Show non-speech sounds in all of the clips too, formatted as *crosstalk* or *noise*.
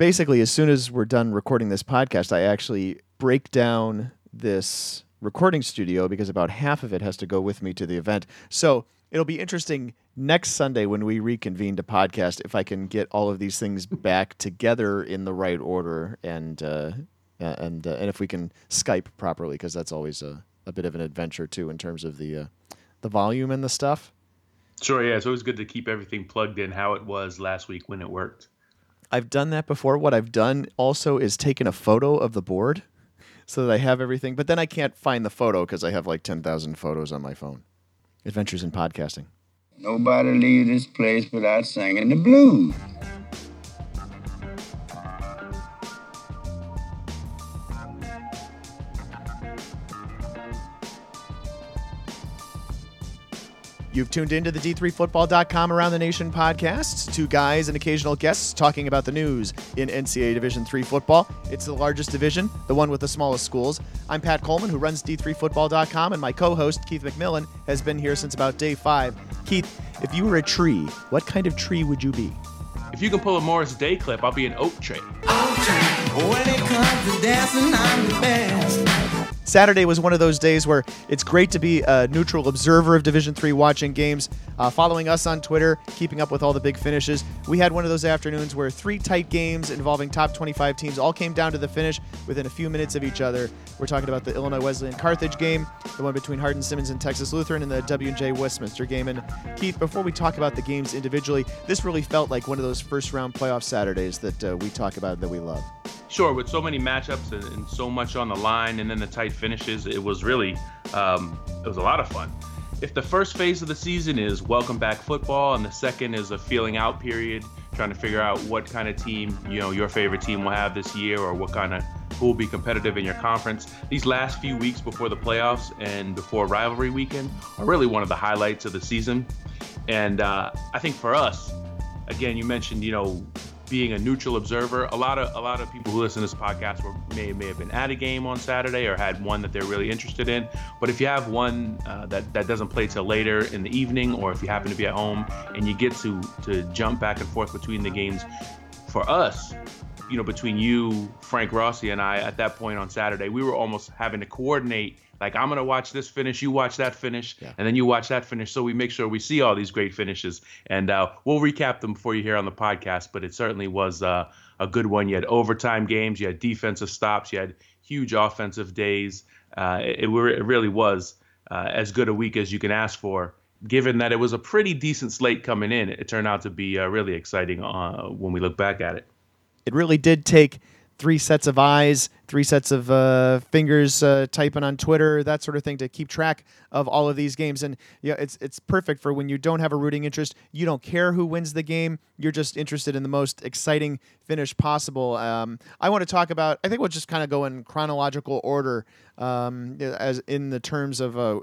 basically as soon as we're done recording this podcast, I actually break down this recording studio because about half of it has to go with me to the event. So it'll be interesting next Sunday when we reconvene to podcast if I can get all of these things *laughs* back together in the right order and uh, and uh, and if we can Skype properly because that's always a, a bit of an adventure too in terms of the uh, the volume and the stuff. Sure, yeah, it's always good to keep everything plugged in how it was last week when it worked. I've done that before. What I've done also is taken a photo of the board so that I have everything, but then I can't find the photo because I have like 10,000 photos on my phone. Adventures in Podcasting. Nobody leave this place without singing the blues. You've tuned into the D3Football.com Around the Nation podcasts. Two guys and occasional guests talking about the news in NCAA Division III football. It's the largest division, the one with the smallest schools. I'm Pat Coleman, who runs D3Football.com, and my co host, Keith McMillan, has been here since about day five. Keith, if you were a tree, what kind of tree would you be? If you can pull a Morris Day clip, I'll be an oak tree. Oak tree. When it comes to dancing, I'm the best. Saturday was one of those days where it's great to be a neutral observer of Division Three, watching games, uh, following us on Twitter, keeping up with all the big finishes. We had one of those afternoons where three tight games involving top 25 teams all came down to the finish within a few minutes of each other. We're talking about the Illinois Wesleyan Carthage game, the one between Hardin Simmons and Texas Lutheran, and the W&J Westminster game. And Keith, before we talk about the games individually, this really felt like one of those first round playoff Saturdays that uh, we talk about that we love. Sure, with so many matchups and, and, so much on the line, and then the tight finishes, it was really um, it was a lot of fun. If the first phase of the season is welcome back football, and the second is a feeling out period, trying to figure out what kind of team you know your favorite team will have this year, or what kind of who will be competitive in your conference. These last few weeks before the playoffs and before rivalry weekend are really one of the highlights of the season. And uh, I think for us, again, you mentioned you know being a neutral observer. A lot of a lot of people who listen to this podcast were, may may have been at a game on Saturday or had one that they're really interested in. But if you have one uh, that that doesn't play till later in the evening, or if you happen to be at home and you get to to jump back and forth between the games, for us, you know, between you, Frank Rossi, and I, at that point on Saturday, we were almost having to coordinate like I'm gonna watch this finish, you watch that finish, yeah. and then you watch that finish. So we make sure we see all these great finishes, and uh, we'll recap them for you here on the podcast. But it certainly was uh, a good one. You had overtime games, you had defensive stops, you had huge offensive days. Uh, it, it, really was uh, as good a week as you can ask for. Given that it was a pretty decent slate coming in, it turned out to be uh, really exciting uh, when we look back at it. It really did take three sets of eyes, three sets of uh, fingers uh, typing on Twitter, that sort of thing to keep track of all of these games. And yeah, it's it's perfect for when you don't have a rooting interest. You don't care who wins the game. You're just interested in the most exciting finish possible. Um, I want to talk about. I think we'll just kind of go in chronological order um, as in the terms of. Uh,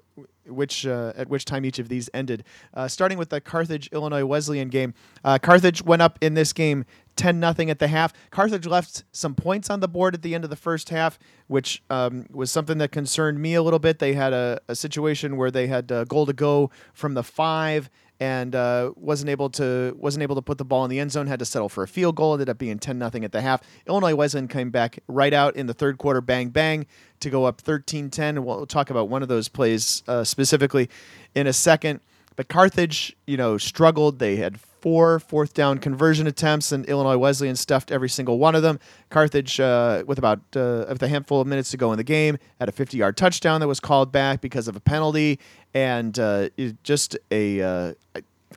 which uh, at which time each of these ended. Uh, starting with the Carthage Illinois Wesleyan game, uh, Carthage went up in this game 10 nothing at the half. Carthage left some points on the board at the end of the first half, which um, was something that concerned me a little bit. They had a, a situation where they had a goal to go from the five and uh, wasn't able to wasn't able to put the ball in the end zone. Had to settle for a field goal. Ended up being ten nothing at the half. Illinois Wesleyan came back right out in the third quarter, bang bang, to go up 13-10. And we'll talk about one of those plays uh, specifically in a second. But Carthage, you know, struggled. They had four fourth down conversion attempts, and Illinois Wesleyan stuffed every single one of them. Carthage, uh, with about uh, with a handful of minutes to go in the game, had a 50 yard touchdown that was called back because of a penalty, and uh, just a. Uh,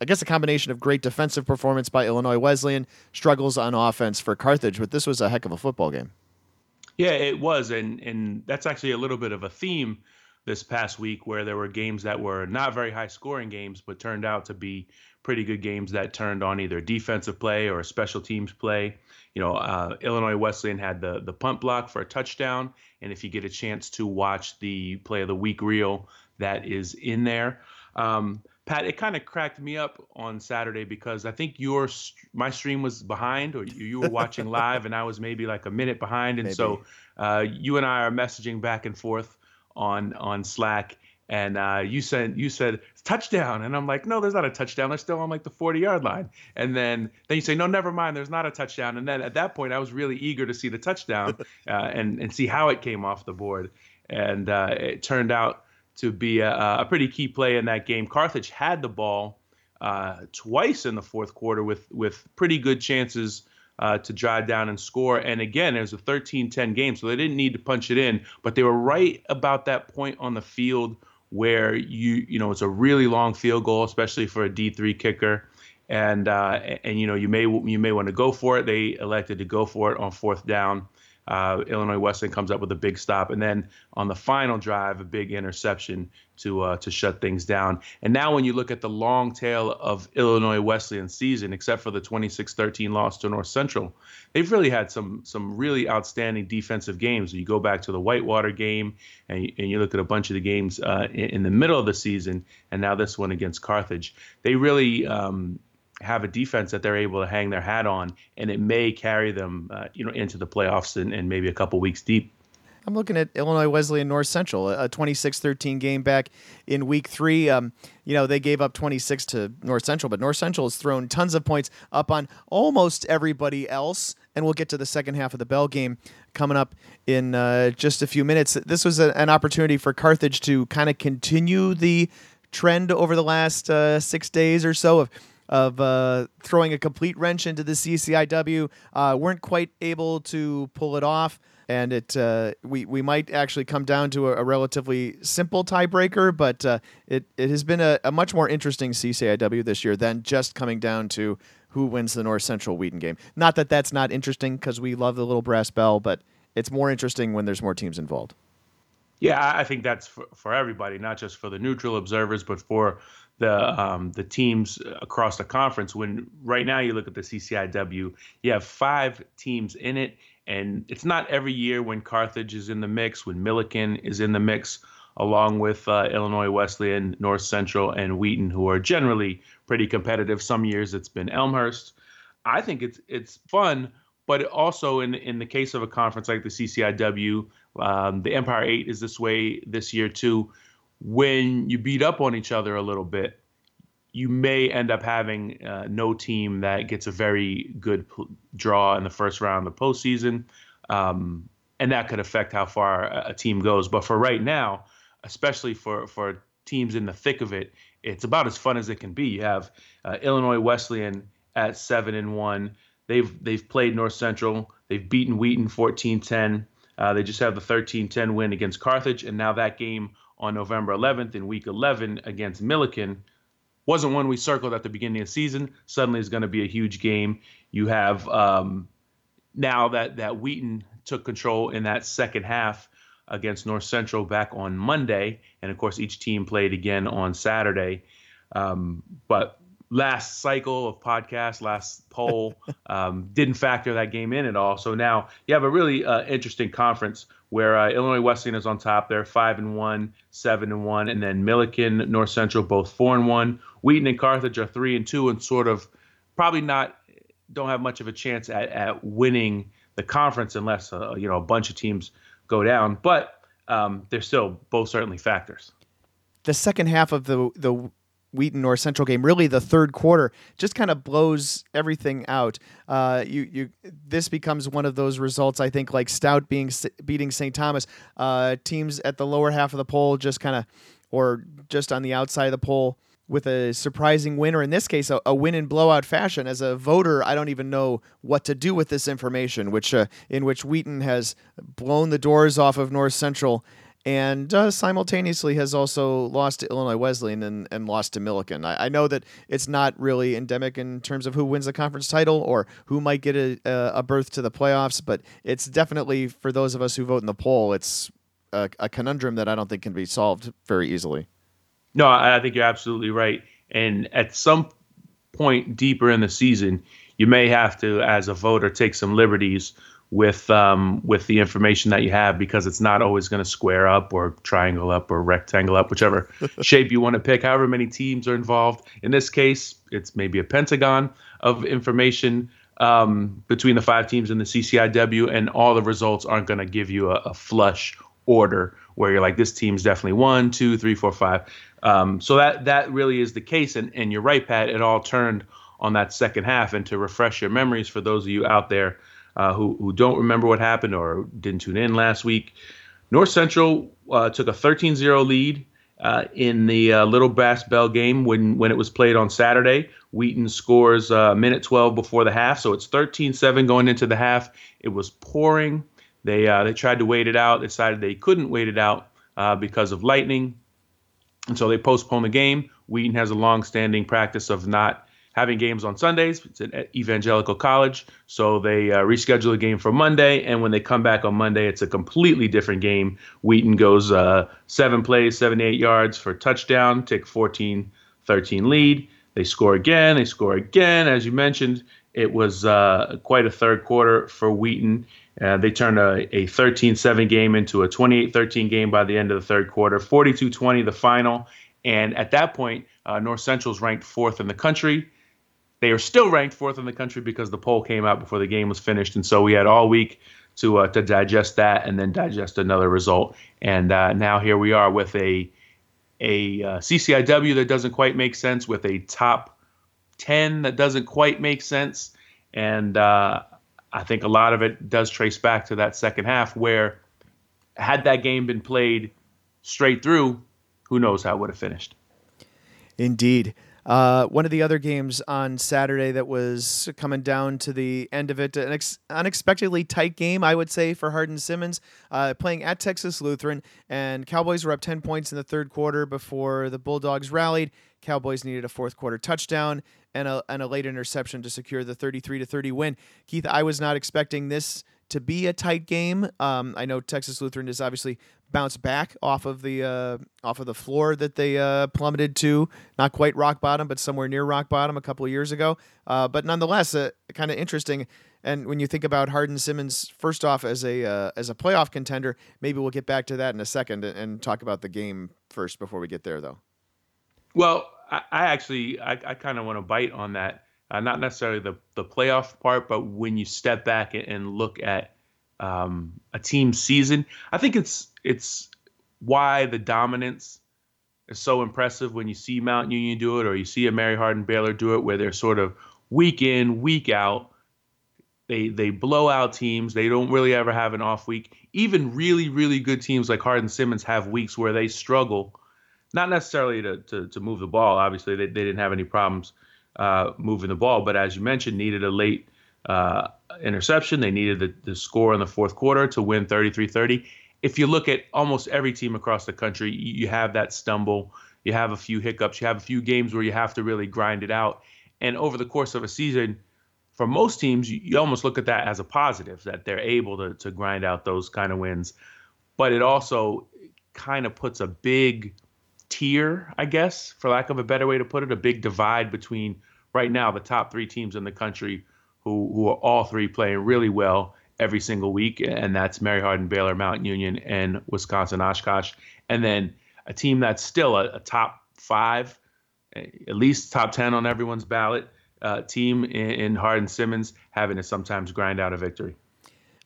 I guess a combination of great defensive performance by Illinois Wesleyan, struggles on offense for Carthage, but this was a heck of a football game. Yeah, it was, and and that's actually a little bit of a theme this past week where there were games that were not very high scoring games, but turned out to be pretty good games that turned on either defensive play or special teams play. You know, uh, Illinois Wesleyan had the the punt block for a touchdown, and if you get a chance to watch the play of the week reel that is in there. Um, Pat, it kind of cracked me up on Saturday because I think your my stream was behind, or you, you were watching *laughs* live, and I was maybe like a minute behind, and maybe. so uh, you and I are messaging back and forth on on Slack, and uh, you said you said touchdown, and I'm like, no, there's not a touchdown. They're still on like the 40 yard line, and then then you say, no, never mind, there's not a touchdown. And then at that point, I was really eager to see the touchdown *laughs* uh, and and see how it came off the board, and uh, it turned out to be a, a, pretty key play in that game. Carthage had the ball uh, twice in the fourth quarter with with pretty good chances uh, to drive down and score. And again, it was a 13-10 game, so they didn't need to punch it in, but they were right about that point on the field where you you know it's a really long field goal, especially for a D3 kicker. And uh, and you know you may you may want to go for it. They elected to go for it on fourth down. Uh, Illinois Wesleyan comes up with a big stop, and then on the final drive, a big interception to uh, to shut things down. And now, when you look at the long tail of Illinois Wesleyan season, except for the 26-13 loss to North Central, they've really had some some really outstanding defensive games. You go back to the Whitewater game, and you, and you look at a bunch of the games uh, in, in, the middle of the season, and now this one against Carthage. They really um, have a defense that they're able to hang their hat on, and it may carry them, uh, you know, into the playoffs and, and maybe a couple weeks deep. I'm looking at Illinois Wesleyan North Central, a 26-13 game back in week three. Um, you know, they gave up 26 to North Central, but North Central has thrown tons of points up on almost everybody else. And we'll get to the second half of the Bell game coming up in uh, just a few minutes. This was a, an opportunity for Carthage to kind of continue the trend over the last uh, six days or so of of uh, throwing a complete wrench into the CCIW. Uh, weren't quite able to pull it off. And it uh, we we might actually come down to a, a relatively simple tiebreaker, but uh, it it has been a, a much more interesting CCIW this year than just coming down to who wins the North Central Wheaton game. Not that that's not interesting because we love the little brass bell, but it's more interesting when there's more teams involved. Yeah, I think that's for, for everybody, not just for the neutral observers, but for the um, the teams across the conference. When right now you look at the CCIW, you have five teams in it, and it's not every year when Carthage is in the mix, when Millikin is in the mix, along with uh, Illinois Wesleyan, North Central, and Wheaton, who are generally pretty competitive. Some years it's been Elmhurst. I think it's it's fun, but also in in the case of a conference like the CCIW, um, the Empire Eight is this way this year too when you beat up on each other a little bit, you may end up having uh, no team that gets a very good pl- draw in the first round of the postseason. Um, and that could affect how far a, team goes. But for right now, especially for, for teams in the thick of it, it's about as fun as it can be. You have uh, Illinois Wesleyan at seven and one. They've they've played North Central. They've beaten Wheaton 14-10. Uh, they just have the 13-10 win against Carthage, and now that game on November 11th in Week 11 against Millikin wasn't one we circled at the beginning of the season. Suddenly, is going to be a huge game. You have um, now that that Wheaton took control in that second half against North Central back on Monday, and of course, each team played again on Saturday. Um, but last cycle of podcast, last poll, *laughs* um, didn't factor that game in at all. So now you have a really uh, interesting conference where uh, Illinois Wesleyan is on top. They're five and one, seven and one, and then Millikin, North Central, both four and one. Wheaton and Carthage are three and two, and sort of probably not don't have much of a chance at, at winning the conference unless uh, you know a bunch of teams go down. But um, they're still both certainly factors. The second half of the the Wheaton North Central game, really the third quarter, just kind of blows everything out. Uh, you you this becomes one of those results I think like Stout being beating St. Thomas. Uh, teams at the lower half of the poll just kind of, or just on the outside of the poll with a surprising win, or in this case, a, a, win in blowout fashion. As a voter, I don't even know what to do with this information, which uh, in which Wheaton has blown the doors off of North Central and uh, simultaneously has also lost to Illinois Wesleyan and, and lost to Millikin. I, I, know that it's not really endemic in terms of who wins the conference title or who might get a, a berth to the playoffs, but it's definitely for those of us who vote in the poll, it's a, a conundrum that I don't think can be solved very easily. No, I think you're absolutely right. And at some point deeper in the season, you may have to, as a voter, take some liberties with um, with the information that you have because it's not always going to square up or triangle up or rectangle up, whichever *laughs* shape you want to pick. However many teams are involved. In this case, it's maybe a pentagon of information um, between the five teams in the CCIW, and all the results aren't going to give you a, a, flush order where you're like, this team's definitely one, two, three, four, five. Um, so that that really is the case, and and you're right, Pat. It all turned on that second half. And to refresh your memories for those of you out there uh, who who don't remember what happened or didn't tune in last week, North Central uh, took a 13-0 lead uh, in the uh, Little Brass Bell game when when it was played on Saturday. Wheaton scores uh, minute 12 before the half, so it's 13-7 going into the half. It was pouring. They uh, they tried to wait it out. Decided they couldn't wait it out uh, because of lightning, and so they postponed the game. Wheaton has a long-standing practice of not having games on Sundays. It's an evangelical college, so they uh, reschedule the game for Monday. And when they come back on Monday, it's a completely different game. Wheaton goes uh, seven plays, 78 yards for touchdown, take 14 13 lead. They score again, they score again. As you mentioned, it was uh, quite a third quarter for Wheaton. Uh, they turned a 13 7 game into a 28 13 game by the end of the third quarter, 42 20 the final. And at that point, uh, North Central's ranked fourth in the country. They are still ranked fourth in the country because the poll came out before the game was finished, and so we had all week to uh, to digest that and then digest another result. And uh, now here we are with a a uh, CCIW that doesn't quite make sense, with a top ten that doesn't quite make sense, and uh, I think a lot of it does trace back to that second half where had that game been played straight through, who knows how it would have finished. Indeed. Uh, one of the other games on Saturday that was coming down to the end of it, an ex- unexpectedly tight game, I would say, for Hardin Simmons, uh, playing at Texas Lutheran, and Cowboys were up 10 points in the third quarter before the Bulldogs rallied. Cowboys needed a fourth quarter touchdown and a, and a late interception to secure the 33 to 30 win. Keith, I was not expecting this to be a tight game. Um, I know Texas Lutheran is obviously bounced back off of the uh, off of the floor that they uh, plummeted to, not quite rock bottom, but somewhere near rock bottom a couple of years ago. Uh, but nonetheless, uh, kind of interesting. And when you think about Hardin Simmons, first off as a uh, as a playoff contender, maybe we'll get back to that in a second and, and talk about the game first before we get there, though. Well, I, I actually I, I kind of want to bite on that. Uh, not necessarily the the playoff part, but when you step back and look at um, a team season, I think it's it's why the dominance is so impressive when you see Mount Union do it or you see a Mary Hardin Baylor do it, where they're sort of week in, week out. They they blow out teams. They don't really ever have an off week. Even really really good teams like Hardin Simmons have weeks where they struggle, not necessarily to to, to move the ball. Obviously they, they didn't have any problems uh, moving the ball, but as you mentioned, needed a late uh, interception. They needed the, the score in the fourth quarter to win 33-30 if you look at almost every team across the country, you have that stumble, you have a few hiccups, you have a few games where you have to really grind it out. And over the course of a season, for most teams, you, almost look at that as a positive that they're able to, to grind out those kind of wins. But it also kind of puts a big tier, I guess, for lack of a better way to put it, a big divide between right now the top three teams in the country who, who are all three playing really well every single week, and that's Mary Hardin, Baylor, Mount Union, and Wisconsin Oshkosh. And then a team that's still a, a top five, at least top 10 on everyone's ballot uh, team in, in Hardin Simmons having to sometimes grind out a victory.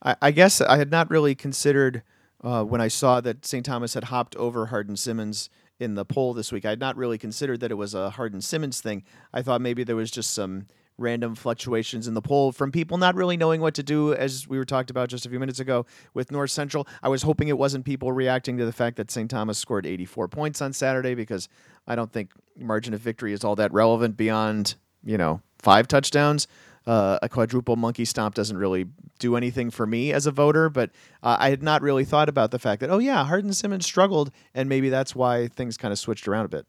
I, I guess I had not really considered uh, when I saw that St. Thomas had hopped over Hardin Simmons in the poll this week. I had not really considered that it was a Hardin Simmons thing. I thought maybe there was just some random fluctuations in the poll from people not really knowing what to do, as we were talked about just a few minutes ago with North Central. I was hoping it wasn't people reacting to the fact that St. Thomas scored 84 points on Saturday because I don't think margin of victory is all that relevant beyond, you know, five touchdowns. Uh, a quadruple monkey stomp doesn't really do anything for me as a voter, but uh, I had not really thought about the fact that, oh, yeah, Hardin Simmons struggled, and maybe that's why things kind of switched around a bit.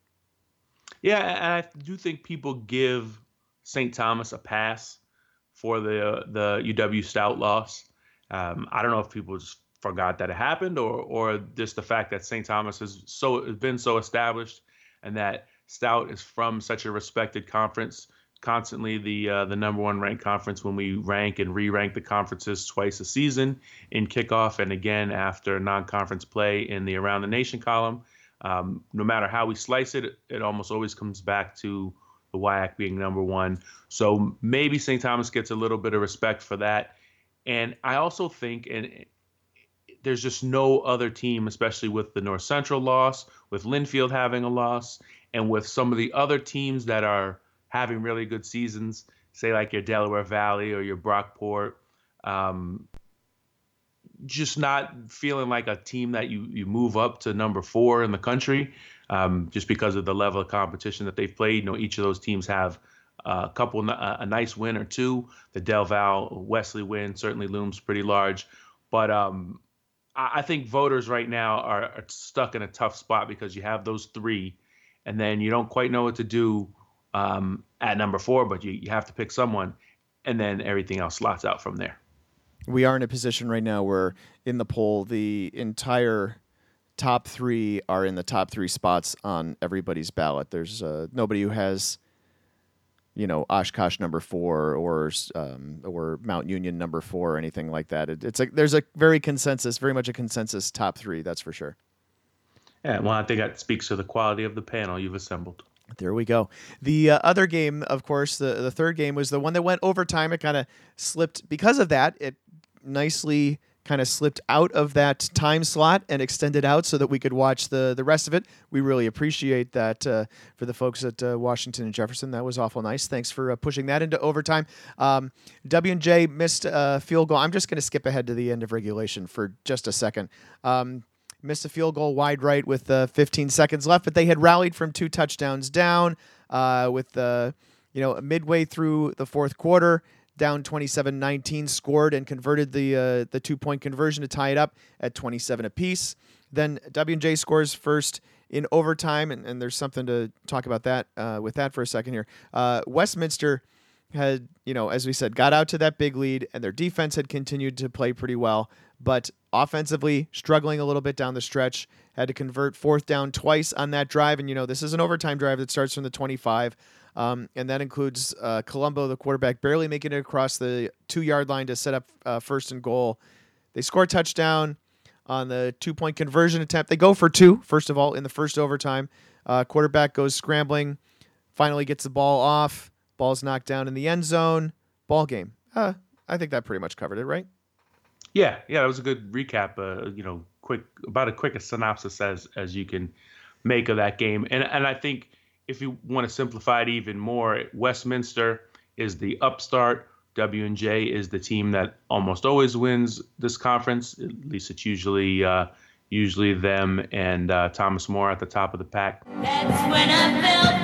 Yeah, and I do think people give St. Thomas a pass for the the UW Stout loss. Um, I don't know if people just forgot that it happened or or just the fact that St. Thomas has so has been so established and that Stout is from such a respected conference, constantly the uh, the number one ranked conference when we rank and re-rank the conferences twice a season in kickoff and again after non-conference play in the around the nation column. Um, no matter how we slice it, it almost always comes back to the WIAC being number one. So maybe St. Thomas gets a little bit of respect for that. And I also think, and there's just no other team, especially with the North Central loss, with Linfield having a loss, and with some of the other teams that are having really good seasons, say like your Delaware Valley or your Brockport, um, just not feeling like a team that you, you move up to number four in the country um, just because of the level of competition that they've played. You know, each of those teams have a couple, a nice win or two. The Del Val Wesley win certainly looms pretty large. But um, I, think voters right now are, are, stuck in a tough spot because you have those three, and then you don't quite know what to do um, at number four, but you, you have to pick someone, and then everything else slots out from there. We are in a position right now where in the poll, the entire top three are in the top three spots on everybody's ballot. There's uh, nobody who has, you know, Oshkosh number four or um, or Mount Union number four or anything like that. It, it's like there's a very consensus, very much a consensus top three. That's for sure. Yeah, well, I think that speaks to the quality of the panel you've assembled. There we go. The uh, other game, of course, the the third game was the one that went overtime. It kind of slipped because of that. It nicely kind of slipped out of that time slot and extended out so that we could watch the the rest of it. We really appreciate that uh, for the folks at uh, Washington and Jefferson. That was awful nice. Thanks for uh, pushing that into overtime. Um, W and J missed a field goal. I'm just going to skip ahead to the end of regulation for just a second. Um, missed a field goal wide right with uh, 15 seconds left, but they had rallied from two touchdowns down uh, with the you know midway through the fourth quarter down 27-19, scored and converted the uh, the two point conversion to tie it up at 27 apiece. Then W&J scores first in overtime, and, and there's something to talk about that uh, with that for a second here. Uh, Westminster had, you know, as we said, got out to that big lead, and their defense had continued to play pretty well, but offensively struggling a little bit down the stretch. Had to convert fourth down twice on that drive, and you know this is an overtime drive that starts from the 25. Um, and that includes uh, Colombo, the quarterback, barely making it across the two yard line to set up uh, first and goal. They score a touchdown on the two point conversion attempt. They go for two, first of all, in the first overtime. Uh, quarterback goes scrambling, finally gets the ball off. Ball's knocked down in the end zone. Ball game. Uh, I think that pretty much covered it, right? Yeah, yeah, that was a good recap. Uh, you know, quick about a quick synopsis as as you can make of that game. And and I think if you want to simplify it even more, Westminster is the upstart. W and J is the team that almost always wins this conference. At least it's usually uh, usually them and uh, Thomas More at the top of the pack. That's when I felt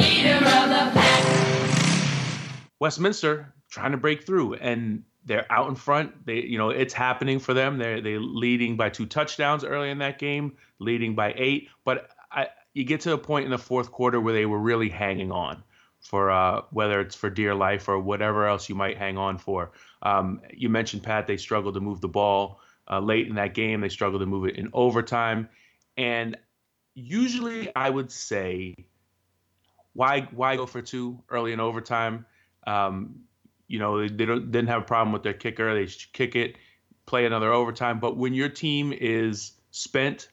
leader of the pack. Westminster trying to break through, and they're out in front. They, you know, it's happening for them. They're they leading by two touchdowns early in that game, leading by eight. But you get to a point in the fourth quarter where they were really hanging on for uh, whether it's for dear life or whatever else you might hang on for. Um, you mentioned Pat; they struggled to move the ball uh, late in that game. They struggled to move it in overtime, and usually I would say, why why go for two early in overtime? Um, you know, they, they didn't have a problem with their kicker. They kick it, play another overtime. But when your team is spent,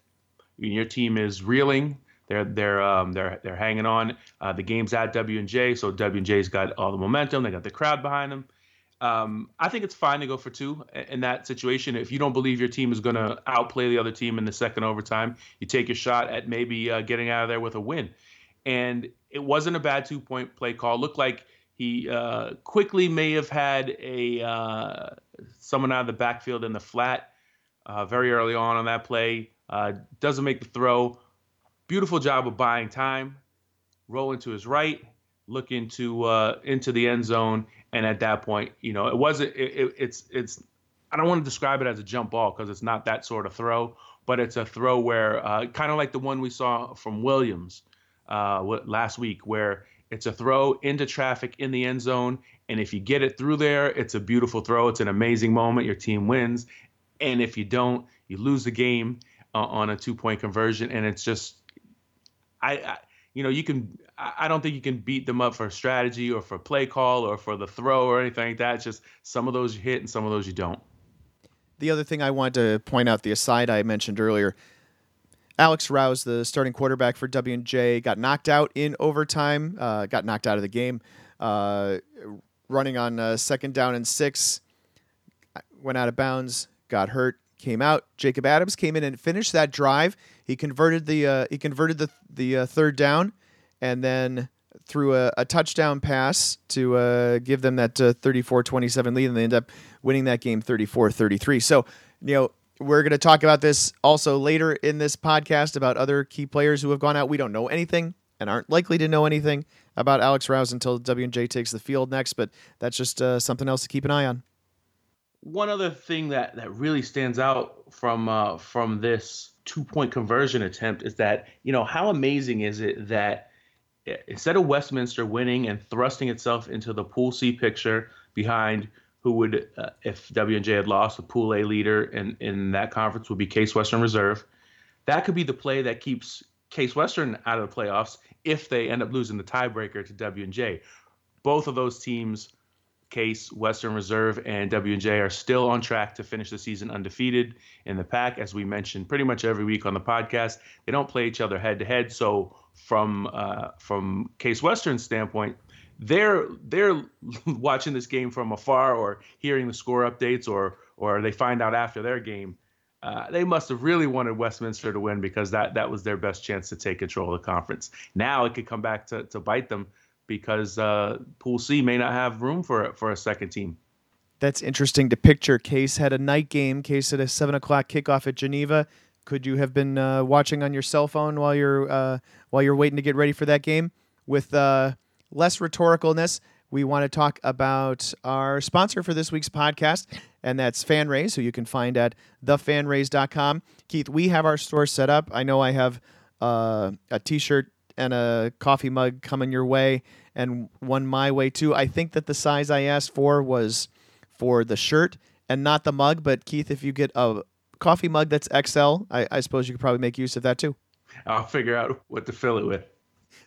when your team is reeling, they're they're um, they're they're hanging on. Uh, the game's at W and J, so W and J's got all the momentum. They got the crowd behind them. Um, I think it's fine to go for two in that situation. If you don't believe your team is going to outplay the other team in the second overtime, you take your shot at maybe uh, getting out of there with a win. And it wasn't a bad two point play call. Looked like he uh, quickly may have had a uh, someone out of the backfield in the flat uh, very early on on that play. Uh, doesn't make the throw beautiful job of buying time, rolling to his right, look into uh, into the end zone, and at that point, you know, it wasn't. It, it, it's it's. I don't want to describe it as a jump ball because it's not that sort of throw, but it's a throw where uh, kind of like the one we saw from Williams uh, last week, where it's a throw into traffic in the end zone, and if you get it through there, it's a beautiful throw. It's an amazing moment. Your team wins, and if you don't, you lose the game uh, on a two point conversion, and it's just I, I you know, you can. I don't think you can beat them up for strategy or for play call or for the throw or anything like that. It's just some of those you hit and some of those you don't. The other thing I wanted to point out, the aside I mentioned earlier, Alex Rouse, the starting quarterback for W&J, got knocked out in overtime. Uh, got knocked out of the game, uh, running on uh, second down and six. Went out of bounds, got hurt, came out. Jacob Adams came in and finished that drive. He converted the uh, he converted the the uh, third down, and then threw a, a touchdown pass to uh, give them that uh, 34-27 lead, and they end up winning that game 34-33. So you know we're going to talk about this also later in this podcast about other key players who have gone out. We don't know anything and aren't likely to know anything about Alex Rouse until W&J takes the field next, but that's just uh, something else to keep an eye on. One other thing that, that really stands out from uh, from this two point conversion attempt is that you know how amazing is it that eh, instead of Westminster winning and thrusting itself into the Pool C picture behind who would, uh, if W&J had lost, the Pool A leader in, in that conference would be Case Western Reserve. That could be the play that keeps Case Western out of the playoffs if they end up losing the tiebreaker to W&J. Both of those teams, Case, Western Reserve, and W&J, are still on track to finish the season undefeated in the pack. As we mentioned pretty much every week on the podcast, they don't play each other head to head. So from uh, from Case Western's standpoint, they're they're *laughs* watching this game from afar or hearing the score updates or or they find out after their game. Uh, they must have really wanted Westminster to win because that that was their best chance to take control of the conference. Now it could come back to, to bite them because uh, Pool C may not have room for for a second team. That's interesting to picture. Case had a night game. Case had a seven o'clock kickoff at Geneva. Could you have been uh, watching on your cell phone while you're uh, while you're waiting to get ready for that game with? Uh, less rhetoricalness, we want to talk about our sponsor for this week's podcast, and that's FanRaise, who you can find at thefanraise.com. Keith, we have our store set up. I know I have uh, a t shirt and a coffee mug coming your way, and one my way too. I think that the size I asked for was for the shirt and not the mug, but Keith, if you get a coffee mug that's XL, I, I suppose you could probably make use of that too. I'll figure out what to fill it with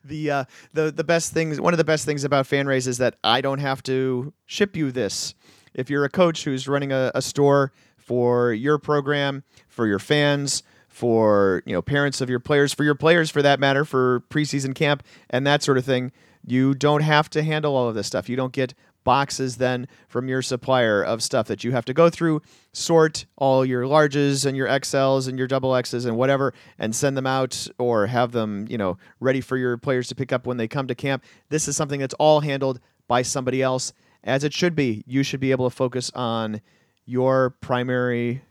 the uh, the the best things one of the best things about FanRaise is that I don't have to ship you this. If you're a coach who's running a, a store for your program, for your fans, for you know parents of your players, for your players for that matter, for preseason camp and that sort of thing, you don't have to handle all of this stuff. You don't get boxes then from your supplier of stuff that you have to go through, sort all your larges and your XLs and your double X's and whatever, and send them out or have them, you know, ready for your players to pick up when they come to camp. This is something that's all handled by somebody else, as it should be. You should be able to focus on your primary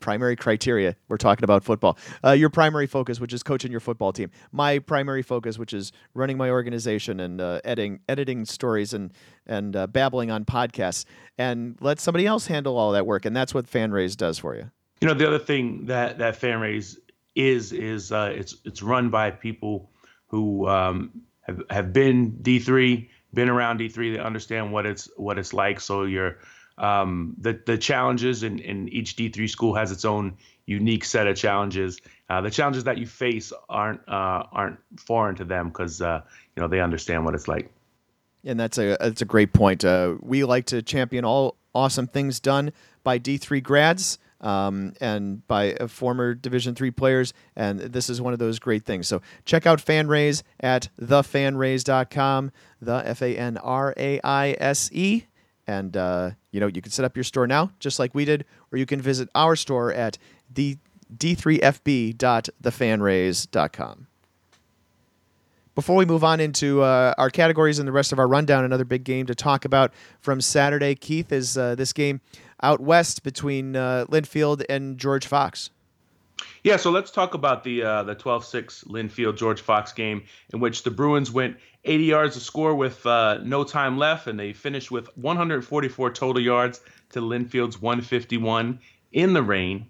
primary criteria. We're talking about football. Uh, your primary focus, which is coaching your football team. My primary focus, which is running my organization and uh, editing editing stories and and uh, babbling on podcasts. And let somebody else handle all that work. And that's what FanRaise does for you. You know, the other thing that that FanRaise is is uh, it's it's run by people who um, have have been D three, been around D three. They understand what it's what it's like. So you're um, the the challenges in, in each D3 school has its own unique set of challenges. Uh, the challenges that you face aren't uh, aren't foreign to them because uh, you know they understand what it's like. And that's a that's a great point. Uh, we like to champion all awesome things done by D3 grads. Um, and by uh, former Division three players, and this is one of those great things. So check out FanRaise at thefanraise.com, the F A N R A I S E and uh, you know you can set up your store now, just like we did, or you can visit our store at the d3fb.thefanraise.com. Before we move on into uh, our categories and the rest of our rundown, another big game to talk about from Saturday, Keith, is uh, this game out west between uh, Linfield and George Fox. Yeah, so let's talk about the uh, the 12-6 Linfield George Fox game in which the Bruins went 80 yards to score with uh, no time left, and they finished with 144 total yards to Linfield's 151 in the rain.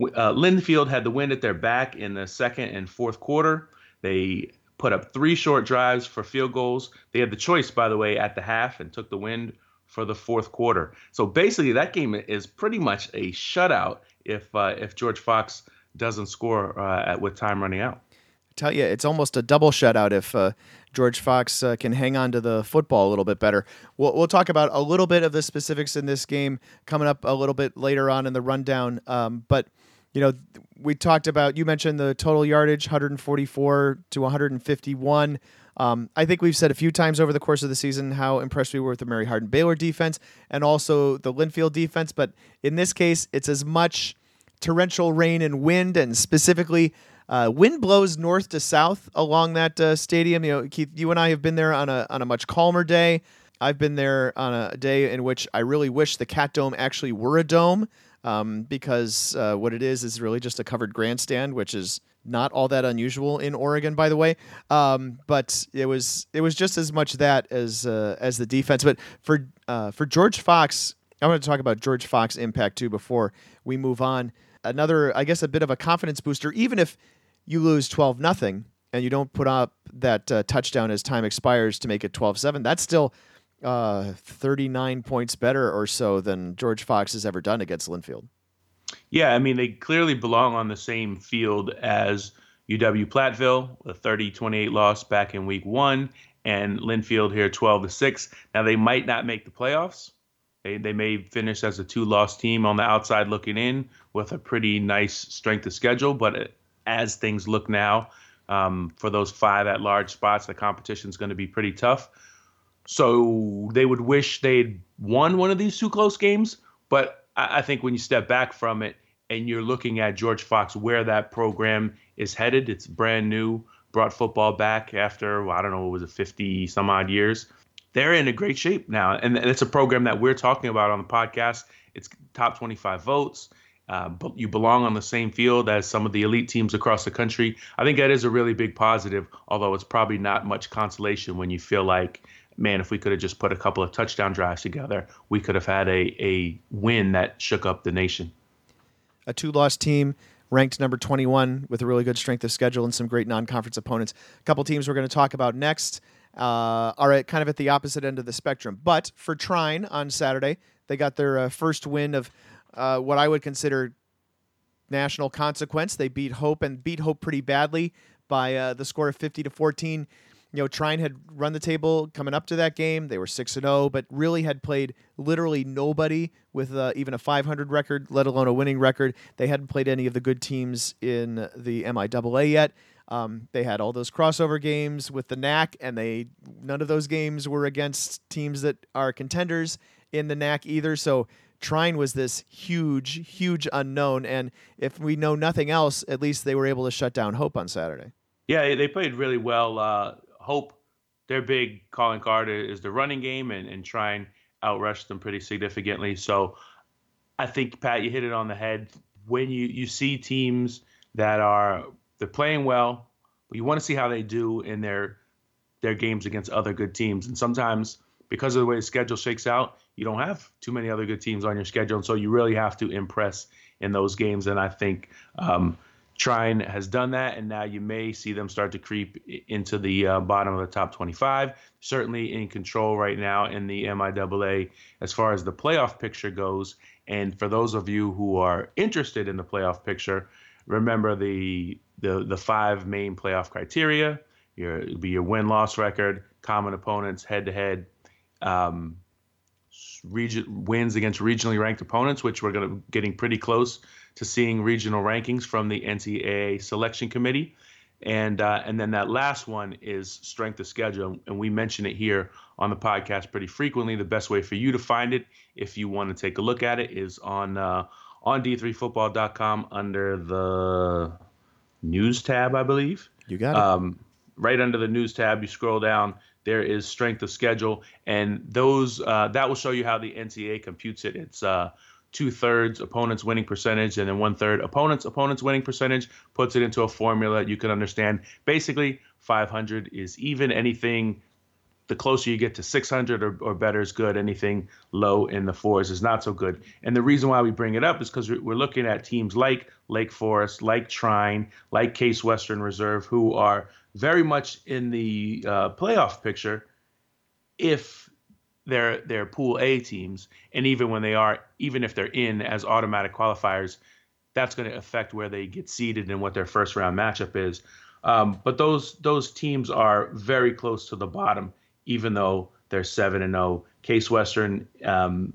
Uh, Linfield had the wind at their back in the second and fourth quarter. They put up three short drives for field goals. They had the choice, by the way, at the half and took the wind for the fourth quarter. So basically, that game is pretty much a shutout if uh, if George Fox doesn't score uh, at, with time running out. I tell you, it's almost a double shutout if uh, George Fox uh, can hang on to the football a little bit better. We'll, we'll talk about a little bit of the specifics in this game coming up a little bit later on in the rundown. Um, but you know, we talked about you mentioned the total yardage 144 to 151. Um, I think we've said a few times over the course of the season how impressed we were with the Mary Hardin Baylor defense and also the Linfield defense. But in this case, it's as much torrential rain and wind, and specifically, uh, wind blows north to south along that uh, stadium. You know, Keith, you and I have been there on a on a much calmer day. I've been there on a day in which I really wish the Cat Dome actually were a dome um, because uh, what it is is really just a covered grandstand, which is not all that unusual in Oregon, by the way. Um, but it was it was just as much that as uh, as the defense. But for uh, for George Fox, I want to talk about George Fox impact too before we move on. Another, I guess, a bit of a confidence booster, even if you lose twelve nothing and you don't put up that uh, touchdown as time expires to make it 12-7. That's still uh, 39 points better or so than George Fox has ever done against Linfield. Yeah, I mean, they clearly belong on the same field as UW Platteville, a 30 28 loss back in week one, and Linfield here 12 to 6. Now, they might not make the playoffs. They, they may finish as a two loss team on the outside looking in with a pretty nice strength of schedule, but as things look now, um, for those five at large spots, the competition is going to be pretty tough. So they would wish they'd won one of these two close games. But I, I think when you step back from it and you're looking at George Fox, where that program is headed, it's brand new, brought football back after, well, I don't know, what was it 50 some odd years? They're in a great shape now. And it's a program that we're talking about on the podcast. It's top 25 votes. Uh, but you belong on the same field as some of the elite teams across the country. I think that is a really big positive, although it's probably not much consolation when you feel like man, if we could have just put a couple of touchdown drives together, we could have had a, a win that shook up the nation. A two loss team ranked number 21 with a really good strength of schedule and some great non conference opponents. A couple teams we're going to talk about next uh, are at kind of at the opposite end of the spectrum. But for Trine on Saturday, they got their uh, first win of uh, what I would consider national consequence. They beat Hope and beat Hope pretty badly by uh, the score of 50 to 14 you know, Trine had run the table coming up to that game. They were 6 and 0, but really had played literally nobody with uh, even a 500 record, let alone a winning record. They hadn't played any of the good teams in the MIAA yet. Um, they had all those crossover games with the NAC, and they none of those games were against teams that are contenders in the NAC either. So Trine was this huge, huge unknown. And if we know nothing else, at least they were able to shut down Hope on Saturday. Yeah, they played really well. Uh, Hope their big calling card is the running game and, and try and outrush them pretty significantly. So I think Pat, you hit it on the head. When you, you see teams that are they're playing well, but you want to see how they do in their their games against other good teams. And sometimes because of the way the schedule shakes out, you don't have too many other good teams on your schedule, and so you really have to impress in those games. And I think um, Trine has done that, and now you may see them start to creep into the uh, bottom of the top 25. Certainly in control right now in the MIAA as far as the playoff picture goes. And for those of you who are interested in the playoff picture, remember the the the five main playoff criteria. Your be your win loss record, common opponents, head to head, region wins against regionally ranked opponents, which we're going to getting pretty close to seeing regional rankings from the NCAA selection committee. And uh, and then that last one is strength of schedule, and we mention it here on the podcast pretty frequently. The best way for you to find it, if you want to take a look at it, is on uh, on d3football.com under the news tab, I believe. You got it. Um, right under the news tab, you scroll down. There is strength of schedule, and those uh, that will show you how the NCAA computes it. It's uh, two thirds opponents winning percentage and then one third opponents opponents winning percentage puts it into a formula you can understand. Basically 500 is even. Anything the closer you get to 600 or, or better is good. Anything low in the fours is not so good. And the reason why we bring it up is because we're looking at teams like lake forest like trine like case western reserve who are very much in the uh, playoff picture if they're, they're pool A teams, and even when they are, even if they're in as automatic qualifiers, that's going to affect where they get seeded and what their first round matchup is. Um, but those those teams are very close to the bottom, even though they're seven and zero. Oh. Case Western um,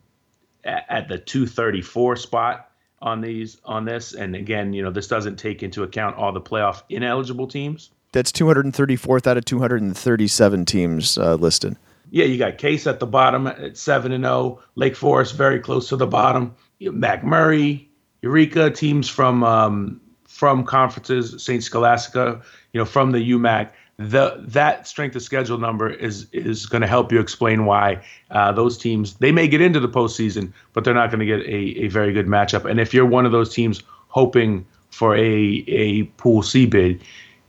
at, the 234 spot on these on this, and again, you know, this doesn't take into account all the playoff ineligible teams that's 234th out of 237 teams uh, listed. Yeah, you got Case at the bottom at seven and zero. Oh. Lake Forest very close to the bottom. McMurry, Eureka teams from um, from conferences, Saint Scholastica, you know, from the UMAC. The that strength of schedule number is is going to help you explain why uh, those teams they may get into the postseason, but they're not going to get a, a very good matchup. And if you're one of those teams hoping for a a pool C bid,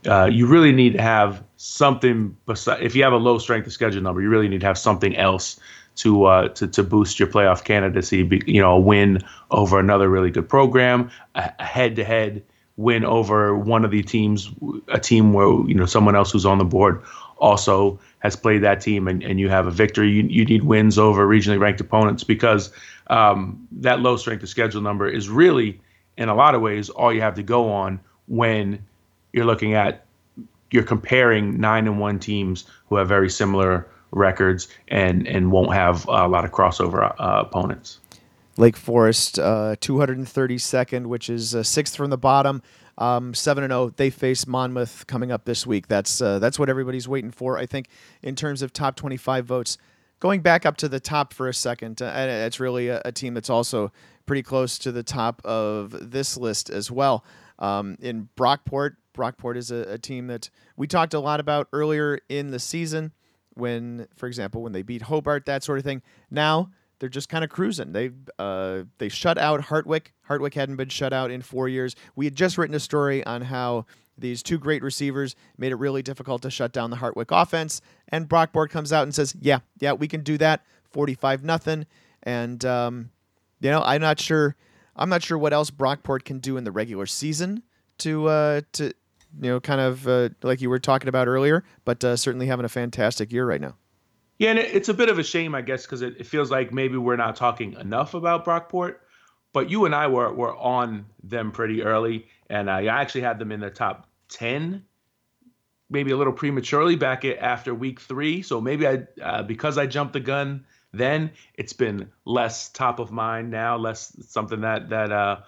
uh, you really need to have something. Besides, if you have a low strength of schedule number, you really need to have something else to uh, to to boost your playoff candidacy. You know, a win over another really good program, a head to head win over one of the teams, a team where you know someone else who's on the board also has played that team, and, and you have a victory. You, you need wins over regionally ranked opponents because um, that low strength of schedule number is really, in a lot of ways, all you have to go on when you're looking at you're comparing nine and one teams who have very similar records and and won't have a lot of crossover uh, opponents. Lake Forest, uh, 232nd, which is uh, sixth from the bottom. Um, seven and zero. Oh, they face Monmouth coming up this week. That's uh, that's what everybody's waiting for. I think in terms of top 25 votes. Going back up to the top for a second, uh, it's really a, a, team that's also pretty close to the top of this list as well. Um, in Brockport, Brockport is a, a team that we talked a lot about earlier in the season when, for example, when they beat Hobart, that sort of thing. Now they're just kind of cruising. They uh, they shut out Hartwick. Hartwick hadn't been shut out in four years. We had just written a story on how these two great receivers made it really difficult to shut down the Hartwick offense. And Brockport comes out and says, "Yeah, yeah, we can do that. Forty-five nothing." And um, you know, I'm not sure. I'm not sure what else Brockport can do in the regular season to uh, to you know, kind of uh, like you were talking about earlier, but uh, certainly having a fantastic year right now. Yeah, and it's a bit of a shame, I guess, because it, it, feels like maybe we're not talking enough about Brockport. But you and I were were on them pretty early, and I actually had them in the top ten, maybe a little prematurely back at, after week three. So maybe I, uh, because I jumped the gun, then it's been less top of mind now, less something that that uh,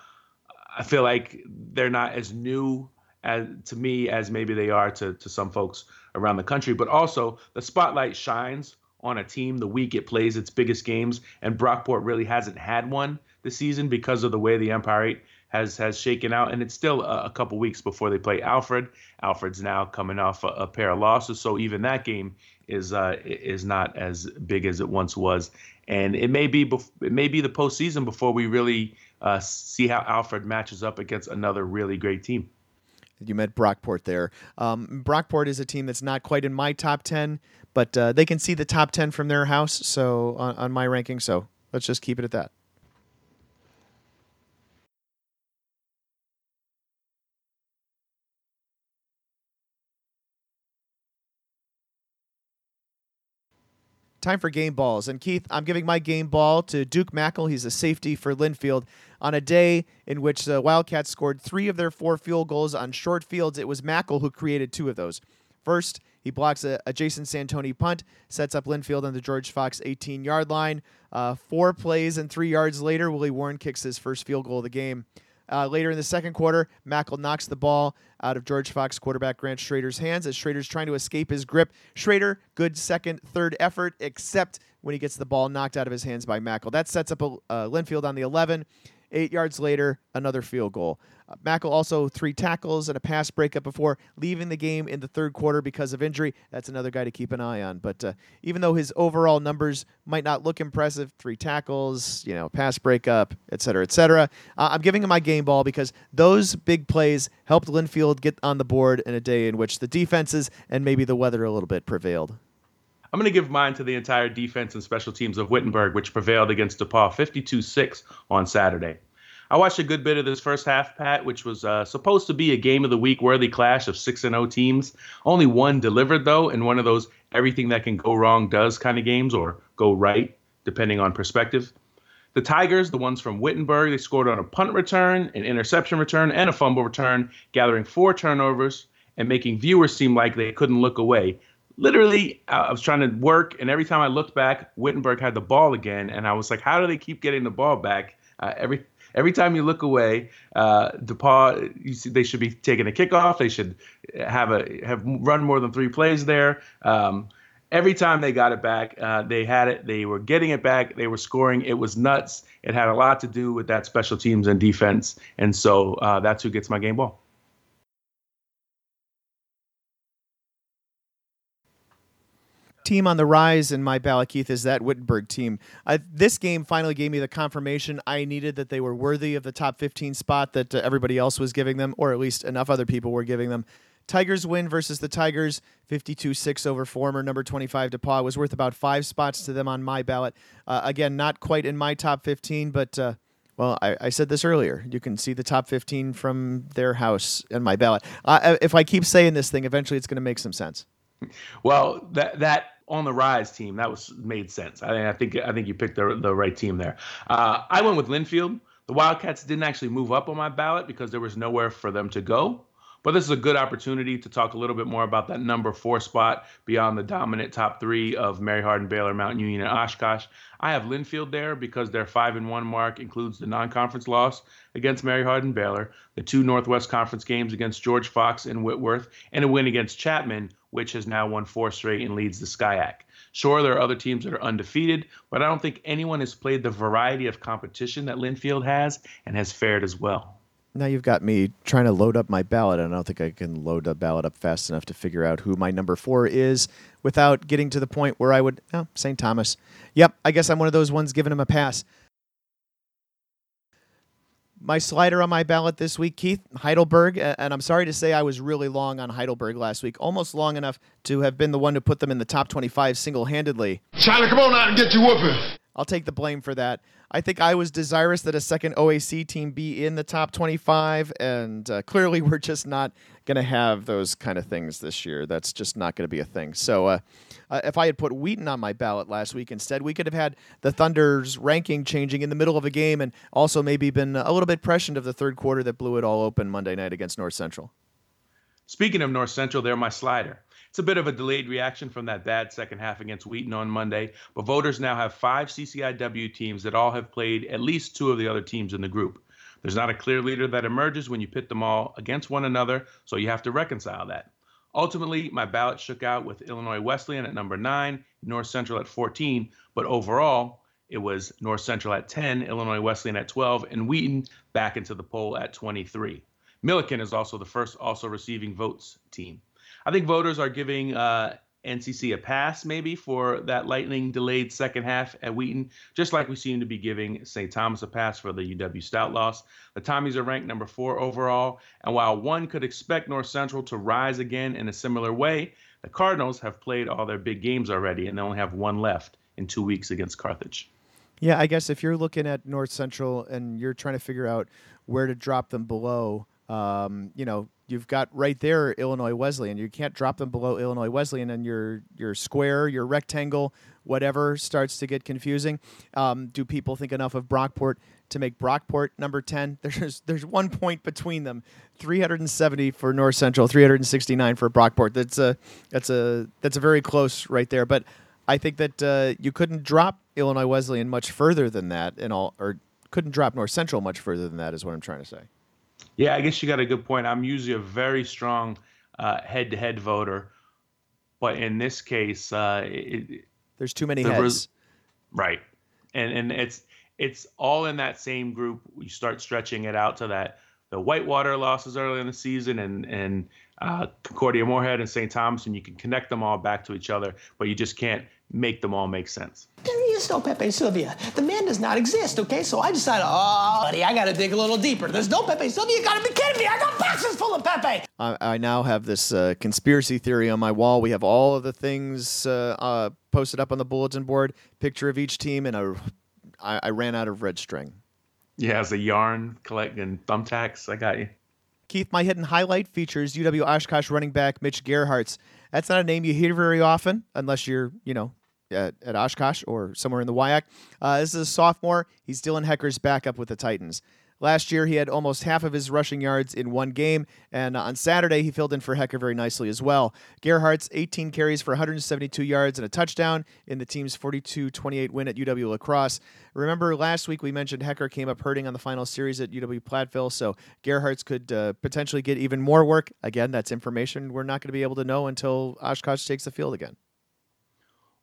I feel like they're not as new as to me as maybe they are to to some folks around the country. But also the spotlight shines on a team the week it plays its biggest games, and Brockport really hasn't had one this season because of the way the Empire Eight has has shaken out, and it's still a, a couple weeks before they play Alfred. Alfred's now coming off a, a pair of losses, so even that game is uh, is not as big as it once was, and it may be bef- it may be the postseason before we really uh, see how Alfred matches up against another really great team. You met Brockport there. Um, Brockport is a team that's not quite in my top 10, but uh, they can see the top 10 from their house so on, on my ranking. So let's just keep it at that. Time for game balls. And Keith, I'm giving my game ball to Duke Mackel. He's a safety for Linfield. On a day in which the Wildcats scored three of their four field goals on short fields, it was Mackel who created two of those. First, he blocks a, a Jason Santoni punt, sets up Linfield on the George Fox 18 yard line. Uh, four plays and three yards later, Willie Warren kicks his first field goal of the game. Uh, later in the second quarter, Mackel knocks the ball out of George Fox quarterback Grant Schrader's hands as Schrader's trying to escape his grip. Schrader, good second, third effort, except when he gets the ball knocked out of his hands by Mackel. That sets up a, uh, Linfield on the 11. Eight yards later, another field goal. Uh, Mackel also three tackles and a pass breakup before leaving the game in the third quarter because of injury. That's another guy to keep an eye on. But uh, even though his overall numbers might not look impressive, three tackles, you know, pass breakup, et cetera, et cetera, uh, I'm giving him my game ball because those big plays helped Linfield get on the board in a day in which the defenses and maybe the weather a little bit prevailed. I'm going to give mine to the entire defense and special teams of Wittenberg, which prevailed against DePauw 52 6 on Saturday. I watched a good bit of this first half, Pat, which was uh, supposed to be a game of the week worthy clash of 6 and 0 teams. Only one delivered, though, in one of those everything that can go wrong does kind of games or go right, depending on perspective. The Tigers, the ones from Wittenberg, they scored on a punt return, an interception return, and a fumble return, gathering four turnovers and making viewers seem like they couldn't look away literally I was trying to work and every time I looked back, Wittenberg had the ball again and I was like, how do they keep getting the ball back? Uh, every every time you look away, uh, DePauw, you see they should be taking a kickoff. They should have a have run more than three plays there. Um, every time they got it back, uh, they had it. They were getting it back. They were scoring. It was nuts. It had a lot to do with that special teams and defense, and so uh, that's who gets my game ball. Team on the rise in my ballot, Keith, is that Wittenberg team. I, this game finally gave me the confirmation I needed that they were worthy of the top 15 spot that uh, everybody else was giving them, or at least enough other people were giving them. Tigers win versus the Tigers, 52 6 over former number 25 DePauw. was worth about five spots to them on my ballot. Uh, again, not quite in my top 15, but. Uh, well, I, I, said this earlier. You can see the top 15 from their house in my ballot. Uh, if I keep saying this thing, eventually it's going to make some sense. Well, that that on the rise team that was made sense. I, I think I think you picked the the right team there. Uh, I went with Linfield. The Wildcats didn't actually move up on my ballot because there was nowhere for them to go. But this is a good opportunity to talk a little bit more about that number four spot beyond the dominant top three of Mary Hardin, Baylor, Mount Union, and Oshkosh. I have Linfield there because their five and one mark includes the non-conference loss against Mary Hardin, Baylor, the two Northwest Conference games against George Fox and Whitworth, and a win against Chapman, which has now won four straight and leads the SCIAC. Sure, there are other teams that are undefeated, but I don't think anyone has played the variety of competition that Linfield has and has fared as well. Now you've got me trying to load up my ballot, and I don't think I can load the ballot up fast enough to figure out who my number four is without getting to the point where I would. Oh, St. Thomas. Yep, I guess I'm one of those ones giving him a pass. My slider on my ballot this week, Keith Heidelberg, and I'm sorry to say I was really long on Heidelberg last week, almost long enough to have been the one to put them in the top 25 single handedly. China, come on out and get your whooping. I'll take the blame for that. I think I was desirous that a second OAC team be in the top 25, and uh, clearly *laughs* we're just not going to have those kind of things this year. That's just not going to be a thing. So, uh, uh, if I had put Wheaton on my ballot last week instead, we could have had the Thunder's ranking changing in the middle of a game, and also maybe been a little bit prescient of the third quarter that blew it all open Monday night against North Central. Speaking of North Central, they're my slider. It's a bit of a delayed reaction from that bad second half against Wheaton on Monday, but voters now have five CCIW teams that all have played at least two of the other teams in the group. There's not a clear leader that emerges when you pit them all against one another, so you have to reconcile that. Ultimately, my ballot shook out with Illinois Wesleyan at number 9, North Central at 14, but overall, it was North Central at 10, Illinois Wesleyan at 12, and Wheaton back into the poll at 23. Millikin is also the first also receiving votes team. I think voters are giving uh, NCC a pass maybe for that lightning delayed second half at Wheaton, just like we seem to be giving St. Thomas a pass for the UW Stout loss. The Tommies are ranked number four overall, and while one could expect North Central to rise again in a similar way, the Cardinals have played all their big games already and they only have one left in two weeks against Carthage. Yeah, I guess if you're looking at North Central and you're trying to figure out where to drop them below, um, you know, you've got right there Illinois Wesleyan. You can't drop them below Illinois Wesleyan, and your your square, your rectangle, whatever starts to get confusing. Um, do people think enough of Brockport to make Brockport number ten? *laughs* There's there's one point between them, 370 for North Central, 369 for Brockport. That's a that's a that's a very close right there. But I think that uh, you couldn't drop Illinois Wesleyan much further than that, in all or couldn't drop North Central much further than that. Is what I'm trying to say. Yeah, I guess you got a good point. I'm usually a very strong uh, head-to-head voter, but in this case, uh, it, there's too many the heads. Res- right, and and it's it's all in that same group. You start stretching it out to that the Whitewater losses early in the season, and and uh, Concordia Moorhead and St. Thomas, and you can connect them all back to each other, but you just can't make them all make sense. There is no Pepe Sylvia. The man does not exist, okay? So I decided, oh, buddy, I gotta dig a little deeper. There's no Pepe Sylvia. You gotta be kidding me. I got boxes full of Pepe. I, I now have this uh, conspiracy theory on my wall. We have all of the things uh, uh, posted up on the bulletin board, picture of each team, and a, I, I ran out of red string. Yeah, as a yarn collecting thumbtacks. I got you. Keith, my hidden highlight features UW Oshkosh running back Mitch Gerhartz. That's not a name you hear very often, unless you're, you know, at, at Oshkosh or somewhere in the WIAC. Uh, this is a sophomore. He's Dylan Hecker's backup with the Titans. Last year, he had almost half of his rushing yards in one game, and on Saturday, he filled in for Hecker very nicely as well. Gerhardt's 18 carries for 172 yards and a touchdown in the team's 42 28 win at UW La Crosse. Remember, last week we mentioned Hecker came up hurting on the final series at UW Platteville, so Gerhart's could uh, potentially get even more work. Again, that's information we're not going to be able to know until Oshkosh takes the field again.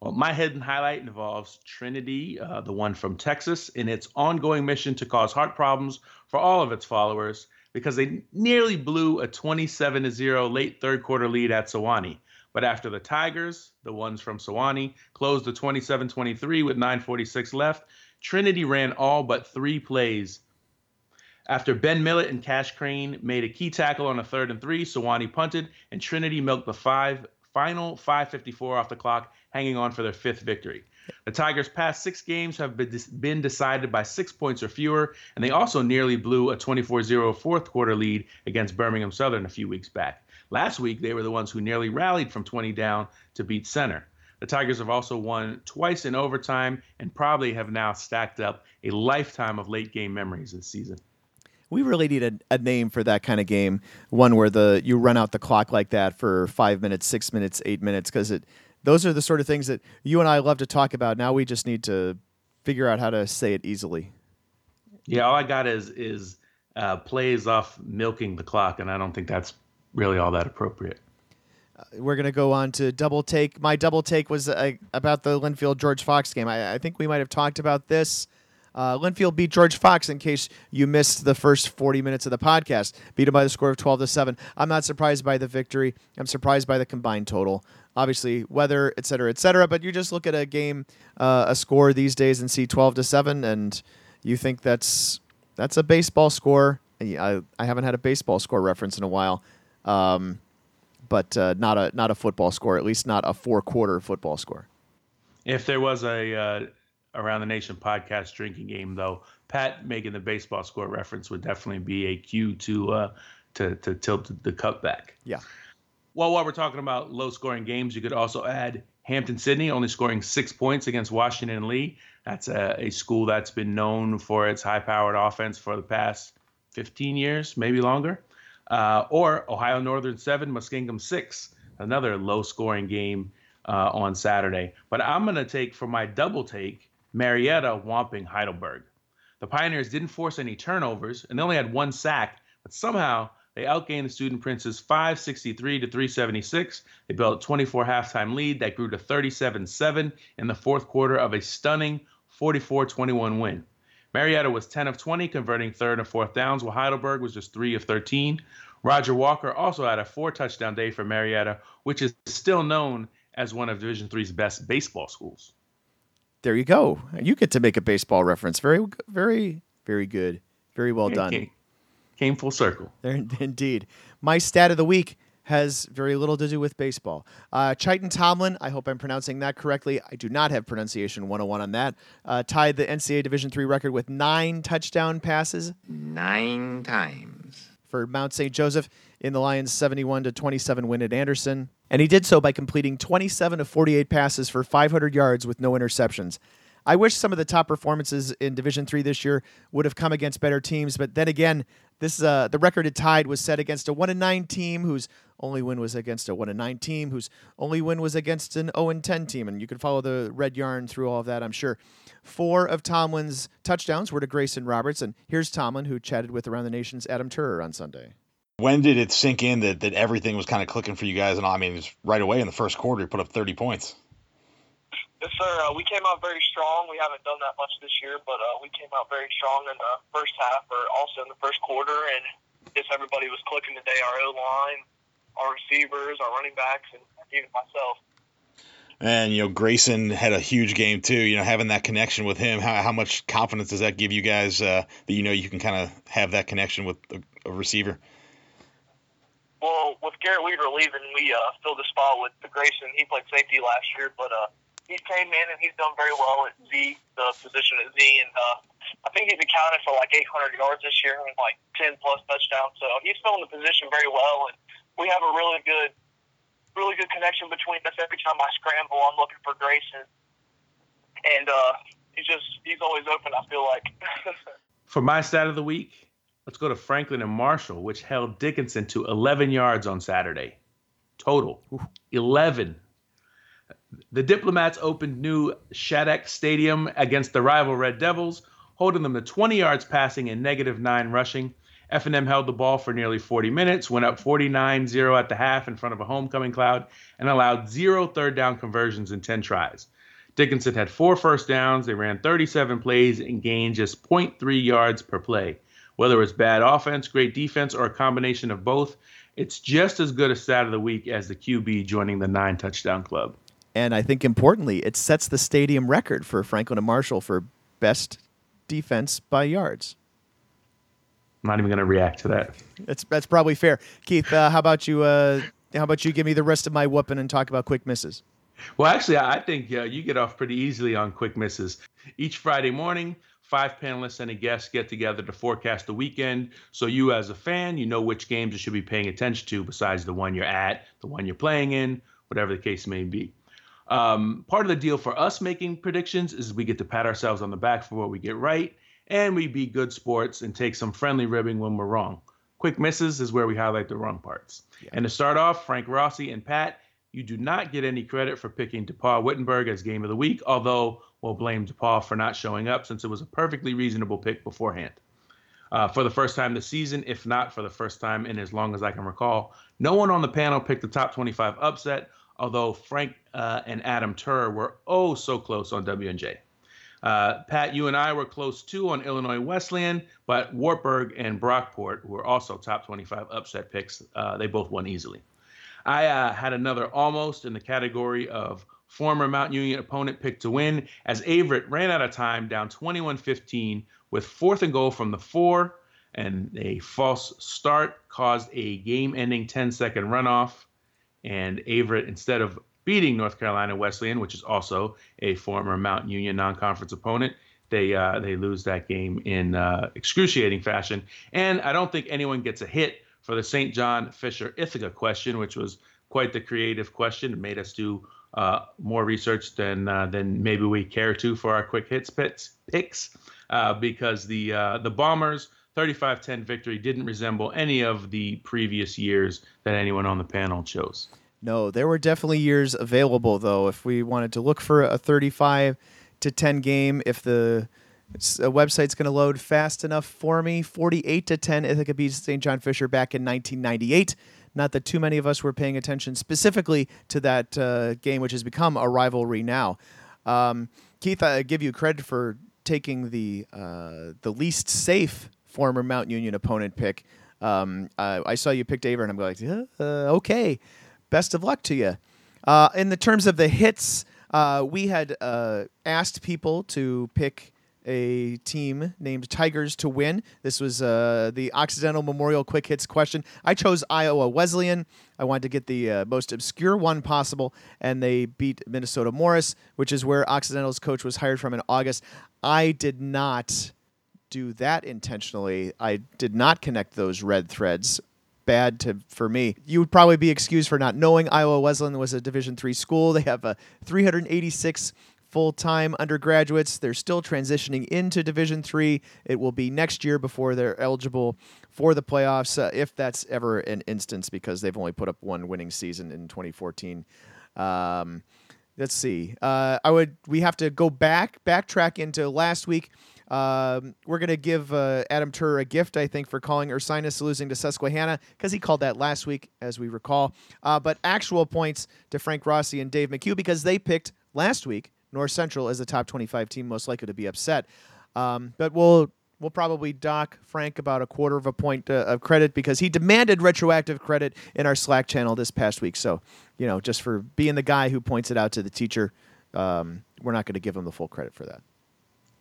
Well, my hidden highlight involves Trinity, uh, the one from Texas, in its ongoing mission to cause heart problems for all of its followers because they nearly blew a 27 0 late third quarter lead at Sewanee. But after the Tigers, the ones from Sewanee, closed the 27 23 with 9.46 left, Trinity ran all but three plays. After Ben Millett and Cash Crane made a key tackle on a third and three, Sewanee punted, and Trinity milked the five final 5.54 off the clock hanging on for their fifth victory. The Tigers' past six games have been decided by six points or fewer, and they also nearly blew a 24 0 fourth quarter lead against Birmingham Southern a few weeks back. Last week, they were the ones who nearly rallied from 20 down to beat Centre. The Tigers have also won twice in overtime and probably have now stacked up a lifetime of late game memories this season. We really need a, a, name for that kind of game, one where the you run out the clock like that for five minutes, six minutes, eight minutes, because it those are the sort of things that you and I love to talk about. Now we just need to figure out how to say it easily. Yeah, all I got is is uh, plays off milking the clock, and I don't think that's really all that appropriate. Uh, we're gonna go on to double take. My double take was uh, about the Linfield George Fox game. I, I, think we might have talked about this. Uh, Linfield beat George Fox. In case you missed the first 40 minutes of the podcast, beat him by the score of 12 to seven. I'm not surprised by the victory. I'm surprised by the combined total obviously weather, et cetera, et cetera. But you just look at a game, uh, a score these days, and see 12 to seven, and you think that's that's a baseball score. I, I haven't had a baseball score reference in a while, um, but uh, not a not a football score. At least not a four quarter football score. If there was a uh, around the nation podcast drinking game, though, Pat making the baseball score reference would definitely be a cue to uh, to to tilt the cup back. Yeah. Well, while we're talking about low scoring games, you could also add Hampden-Sydney only scoring six points against Washington and Lee. That's a, a school that's been known for its high powered offense for the past 15 years, maybe longer. Uh, or Ohio Northern 7, Muskingum 6, another low scoring game uh, on Saturday. But I'm going to take for my double take Marietta whomping Heidelberg. The Pioneers didn't force any turnovers and they only had one sack, but somehow they outgained the Student Princes 563 to 376. They built a 24 halftime lead that grew to 37 7 in the fourth quarter of a stunning 44 21 win. Marietta was 10 of 20, converting third and fourth downs, while Heidelberg was just 3 of 13. Roger Walker also had a four touchdown day for Marietta, which is still known as one of Division Three's best baseball schools. There you go. You get to make a baseball reference. Very, very, very good. Very well *laughs* done came full circle. *laughs* There, indeed. My stat of the week has very little to do with baseball. Uh, Chiton Tomlin, I hope I'm pronouncing that correctly. I do not have pronunciation 101 on that. Uh, tied the NCAA Division three record with nine touchdown passes. Nine times. For Mount St. Joseph in the Lions' 71 to 27 win at Anderson. And he did so by completing 27 of 48 passes for 500 yards with no interceptions. I wish some of the top performances in Division Three this year would have come against better teams, but then again, this uh, the record it tied was set against a one and nine team whose only win was against a one and nine team whose only win was against an zero and ten team, and you can follow the red yarn through all of that, I'm sure. Four of Tomlin's touchdowns were to Grayson Roberts, and here's Tomlin who chatted with Around the Nation's Adam Turer on Sunday. When did it sink in that, that everything was kind of clicking for you guys? And I mean, it was right away in the first quarter, you put up 30 points. Yes, sir. Uh, we came out very strong. We haven't done that much this year, but uh, we came out very strong in the first half, or also in the first quarter, and just everybody was clicking today. Our O line, our receivers, our running backs, and even myself. And you know, Grayson had a huge game too. You know, having that connection with him, how, how much confidence does that give you guys uh, that you know you can kind of have that connection with a, a receiver? Well, with Garrett Weaver leaving, we uh, filled the spot with Grayson. He played safety last year, but uh, he came in and he's done very well at Z, the position at Z, and uh, I think he's accounted for like 800 yards this year and like 10 plus touchdowns. So he's filling the position very well, and we have a really good, really good connection between us. Every time I scramble, I'm looking for Grayson, and uh, he's just he's always open. I feel like. *laughs* For my stat of the week, let's go to Franklin and Marshall, which held Dickinson to 11 yards on Saturday. Total 11. The Diplomats opened new Shadek Stadium against the rival Red Devils, holding them to 20 yards passing and negative nine rushing. F&M held the ball for nearly 40 minutes, went up 49-0 at the half in front of a homecoming crowd, and allowed zero third down conversions in 10 tries. Dickinson had four first downs. They ran 37 plays and gained just 0.3 yards per play. Whether it's bad offense, great defense, or a combination of both, it's just as good a stat of the week as the QB joining the nine touchdown club. And I think importantly, it sets the stadium record for Franklin and Marshall for best defense by yards. I'm not even going to react to that. That's that's probably fair. Keith, uh, how about you? Uh, how about you give me the rest of my whooping and talk about quick misses? Well, actually, I think uh, you get off pretty easily on quick misses. Each Friday morning, five panelists and a guest get together to forecast the weekend. So you, as a fan, you know which games you should be paying attention to besides the one you're at, the one you're playing in, whatever the case may be. Um, part of the deal for us making predictions is we get to pat ourselves on the back for what we get right, and we be good sports and take some friendly ribbing when we're wrong. Quick misses is where we highlight the wrong parts. Yeah. And to start off, Frank Rossi and Pat, you do not get any credit for picking DePauw Wittenberg as game of the week, although we'll blame DePauw for not showing up since it was a perfectly reasonable pick beforehand. Uh, for the first time this season, if not for the first time in as long as I can recall, no one on the panel picked the top 25 upset, although Frank uh, and Adam Turer were oh so close on W&J. Uh, Pat, you and I were close too on Illinois Wesleyan, but Wartburg and Brockport were also top 25 upset picks. Uh, they both won easily. I uh, had another almost in the category of former Mount Union opponent picked to win as Averett ran out of time down 21 15 with fourth and goal from the four, and a false start caused a game ending 10 second runoff. And Averett, instead of beating North Carolina Wesleyan, which is also a former Mount Union non-conference opponent. They uh, they lose that game in uh, excruciating fashion, and I don't think anyone gets a hit for the St. John Fisher Ithaca question, which was quite the creative question. It made us do uh, more research than uh, than maybe we care to for our quick hits pits, picks, uh, because the uh, the Bombers. 35-10 victory didn't resemble any of the previous years that anyone on the panel chose. No, there were definitely years available though. If we wanted to look for a 35 to 10 game, if the website's going to load fast enough for me, 48 to 10, Ithaca beats St. John Fisher back in 1998. Not that too many of us were paying attention specifically to that uh, game, which has become a rivalry now. Um, Keith, I give you credit for taking the uh, the least safe former Mount Union opponent pick. Um, I saw you picked Aver, and I'm like, uh, okay best of luck to you. Uh, in the terms of the hits, uh, we had uh, asked people to pick a team named Tigers to win. This was uh, the Occidental Memorial Quick Hits question. I chose Iowa Wesleyan. I wanted to get the uh, most obscure one possible, and they beat Minnesota Morris, which is where Occidental's coach was hired from in August. I did not do that intentionally. I did not connect those red threads bad to for me. You would probably be excused for not knowing Iowa Wesleyan was a Division three school. They have a 386 full-time undergraduates. They're still transitioning into Division three. It will be next year before they're eligible for the playoffs, uh, if that's ever an instance, because they've only put up one winning season in 2014. Um, let's see. Uh, I would. We have to go back, backtrack into last week. Um, we're going to give uh, Adam Turer a gift, I think, for calling Ursinus losing to Susquehanna because he called that last week, as we recall. Uh, but actual points to Frank Rossi and Dave McHugh because they picked last week North Central as the top 25 team most likely to be upset. Um, but we'll we'll probably dock Frank about a quarter of a point uh, of credit because he demanded retroactive credit in our Slack channel this past week. So, you know, just for being the guy who points it out to the teacher, um, we're not going to give him the full credit for that.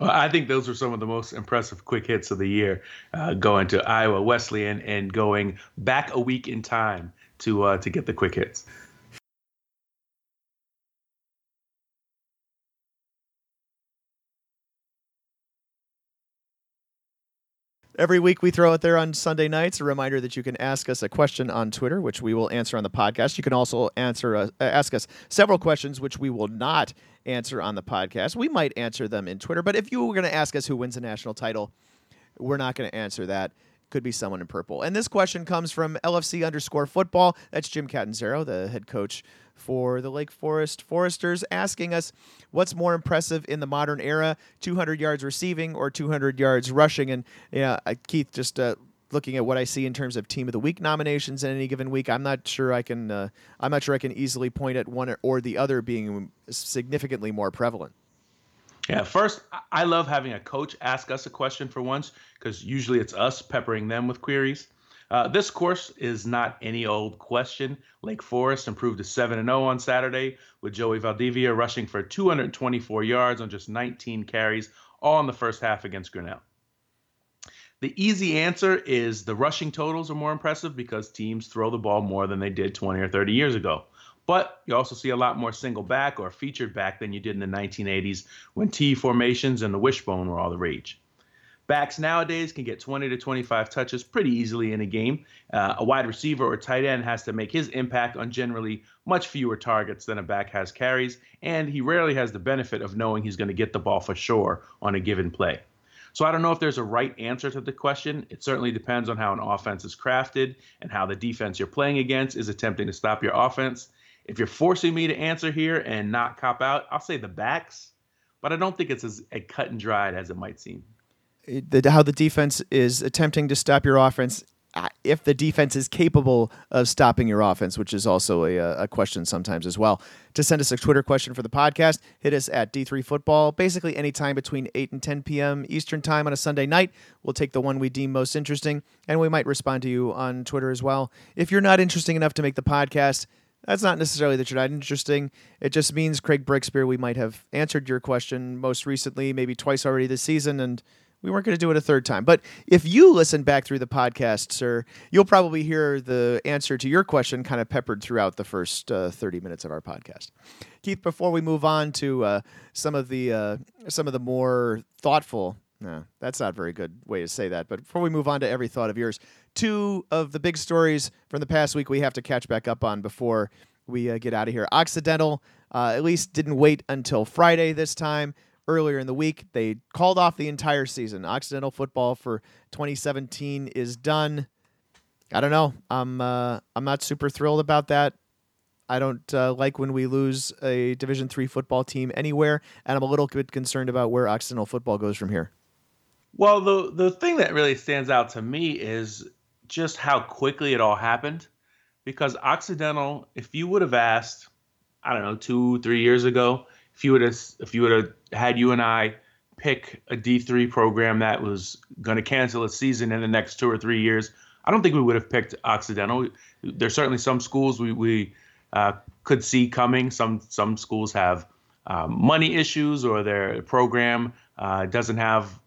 Well, I think those were some of the most impressive quick hits of the year, uh, going to Iowa Wesleyan and going back a week in time to uh, to get the quick hits. Every week we throw it there on Sunday nights. A reminder that you can ask us a question on Twitter, which we will answer on the podcast. You can also answer uh, ask us several questions, which we will not answer on the podcast. We might answer them in Twitter, but if you were going to ask us who wins a national title, we're not going to answer that. Could be someone in purple. And this question comes from LFC underscore football. That's Jim Catanzaro, the head coach for the Lake Forest Foresters, asking us what's more impressive in the modern era 200 yards receiving or 200 yards rushing. And yeah, Keith, just uh, looking at what I see in terms of team of the week nominations in any given week, I'm not sure I can. Uh, I'm not sure I can easily point at one or the other being significantly more prevalent. Yeah, first, I love having a coach ask us a question for once because usually it's us peppering them with queries. Uh, this course is not any old question. Lake Forest improved to 7 0 on Saturday, with Joey Valdivia rushing for 224 yards on just 19 carries, all in the first half against Grinnell. The easy answer is the rushing totals are more impressive because teams throw the ball more than they did 20 or 30 years ago. But you also see a lot more single back or featured back than you did in the 1980s when T formations and the wishbone were all the rage. Backs nowadays can get 20 to 25 touches pretty easily in a game. Uh, a wide receiver or tight end has to make his impact on generally much fewer targets than a back has carries, and he rarely has the benefit of knowing he's going to get the ball for sure on a given play. So I don't know if there's a right answer to the question. It certainly depends on how an offense is crafted and how the defense you're playing against is attempting to stop your offense. If you're forcing me to answer here and not cop out, I'll say the backs, but I don't think it's as cut and dried as it might seem the, how the defense is attempting to stop your offense Uh, if the defense is capable of stopping your offense, which is also a, uh, a, question sometimes as well. To send us a Twitter question for the podcast, hit us at D3 Football. Basically, anytime between 8 and 10 p.m. Eastern Time on a Sunday night. We'll take the one we deem most interesting, and we might respond to you on Twitter as well. If you're not interesting enough to make the podcast, that's not necessarily that you're not interesting. It just means, Craig Brickspear, we might have answered your question most recently, maybe twice already this season, and – we weren't going to do it a third time. But if you listen back through the podcast, sir, you'll probably hear the answer to your question kind of peppered throughout the first uh, 30 minutes of our podcast. Keith, before we move on to uh, some of the uh, some of the more thoughtful, no, that's not a very good way to say that. But before we move on to every thought of yours, two of the big stories from the past week we have to catch back up on before we uh, get out of here. Occidental uh, at least didn't wait until Friday this time earlier in the week. They called off the entire season. Occidental football for 2017 is done. I don't know. I'm uh, I'm not super thrilled about that. I don't uh, like when we lose a Division three football team anywhere, and I'm a little bit concerned about where Occidental football goes from here. Well, the the thing that really stands out to me is just how quickly it all happened. Because Occidental, if you would have asked, I don't know, two, three years ago, if you would have if you would have had you and I pick a D3 program that was going to cancel its season in the next two or three years, I don't think we would have picked Occidental. There's certainly some schools we we uh, could see coming. Some some schools have um, money issues or their program uh, doesn't have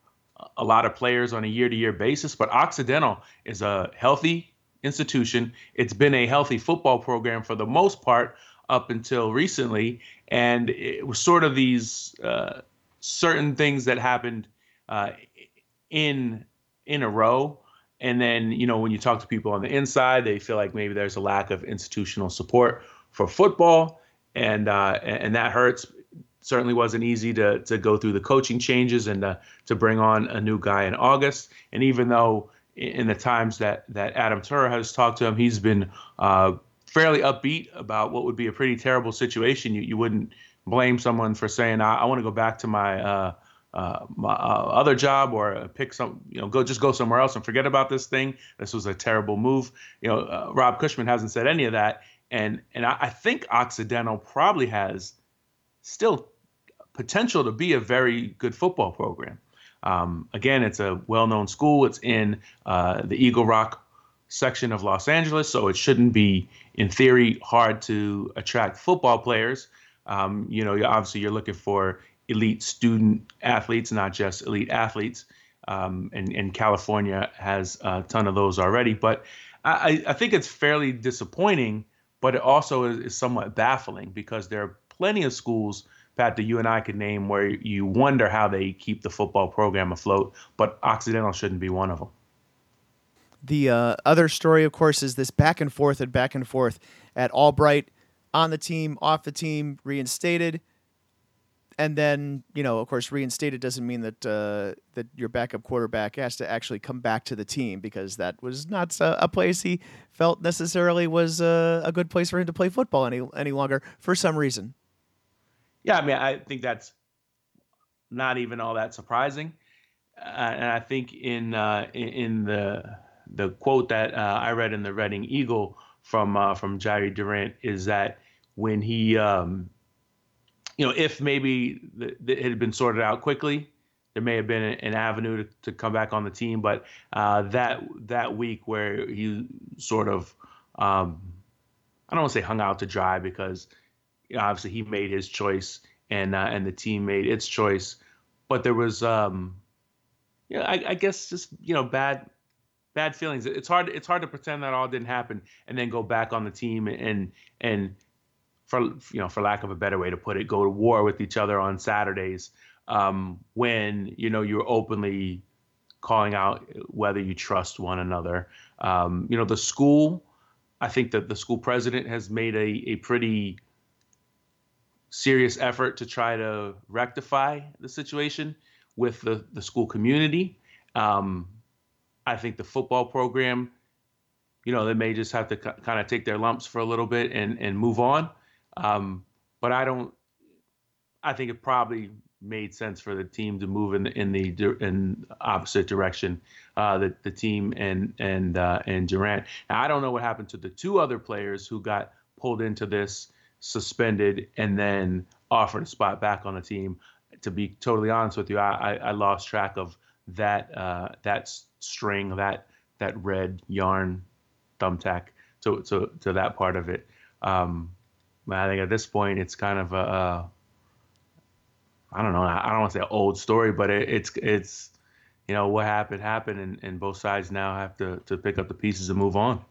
a lot of players on a year-to-year basis. But Occidental is a healthy institution. It's been a healthy football program for the most part up until recently, and it was sort of these uh, certain things that happened uh, in in a row. And then, you know, when you talk to people on the inside, they feel like maybe there's a lack of institutional support for football, and uh, and that hurts. Certainly wasn't easy to to go through the coaching changes and to, to bring on a new guy in August. And even though in the times that that Adam Turer has talked to him, he's been uh, fairly upbeat about what would be a pretty terrible situation. You you wouldn't blame someone for saying I, I want to go back to my uh, uh, my uh, other job or pick some you know go just go somewhere else and forget about this thing. This was a terrible move. You know, uh, Rob Cushman hasn't said any of that, and and I, I think Occidental probably has still potential to be a very good football program. Um, again, it's a well-known school. It's in uh, the Eagle Rock section of Los Angeles, so it shouldn't be, in theory, hard to attract football players. Um, you know, obviously you're looking for elite student athletes, not just elite athletes. Um, and, and California has a ton of those already. But I, I think it's fairly disappointing, but it also is, is somewhat baffling because there are plenty of schools Pat, that you and I could name where you wonder how they keep the football program afloat, but Occidental shouldn't be one of them. The uh, other story, of course, is this back and forth and back and forth at Albright on the team, off the team, reinstated and then you know, of course, reinstated doesn't mean that uh, that your backup quarterback has to actually come back to the team because that was not a, a place he felt necessarily was uh, a good place for him to play football any any longer for some reason. Yeah, I mean, I think that's not even all that surprising, uh, and I think in uh, in the the quote that uh, I read in the Reading Eagle from uh, from Jari Durant is that when he um, you know, if maybe the, the, it had been sorted out quickly, there may have been an avenue to, to come back on the team. But uh, that that week where he sort of, um, I don't want to say hung out to dry because you know, obviously he made his choice and uh, and the team made its choice. But there was, um, know, I, I guess just you know bad bad feelings. It's hard it's hard to pretend that all didn't happen and then go back on the team and and for you know, for lack of a better way to put it, go to war with each other on Saturdays um, when you know you're openly calling out whether you trust one another. Um, you know, the school. I think that the school president has made a, a pretty serious effort to try to rectify the situation with the, the school community. Um, I think the football program, you know, they may just have to kind of take their lumps for a little bit and, and move on. Um, but I don't. I think it probably made sense for the team to move in the in the in opposite direction. Uh, the the team and and uh, and Durant. Now, I don't know what happened to the two other players who got pulled into this, suspended, and then offered a spot back on the team. To be totally honest with you, I, I, I lost track of that uh, that string that that red yarn thumbtack to to to that part of it. Um, I think at this point it's kind of a, a I don't know. I don't want to say old story, but it, it's it's you know what happened happened, and, and both sides now have to to pick up the pieces and move on.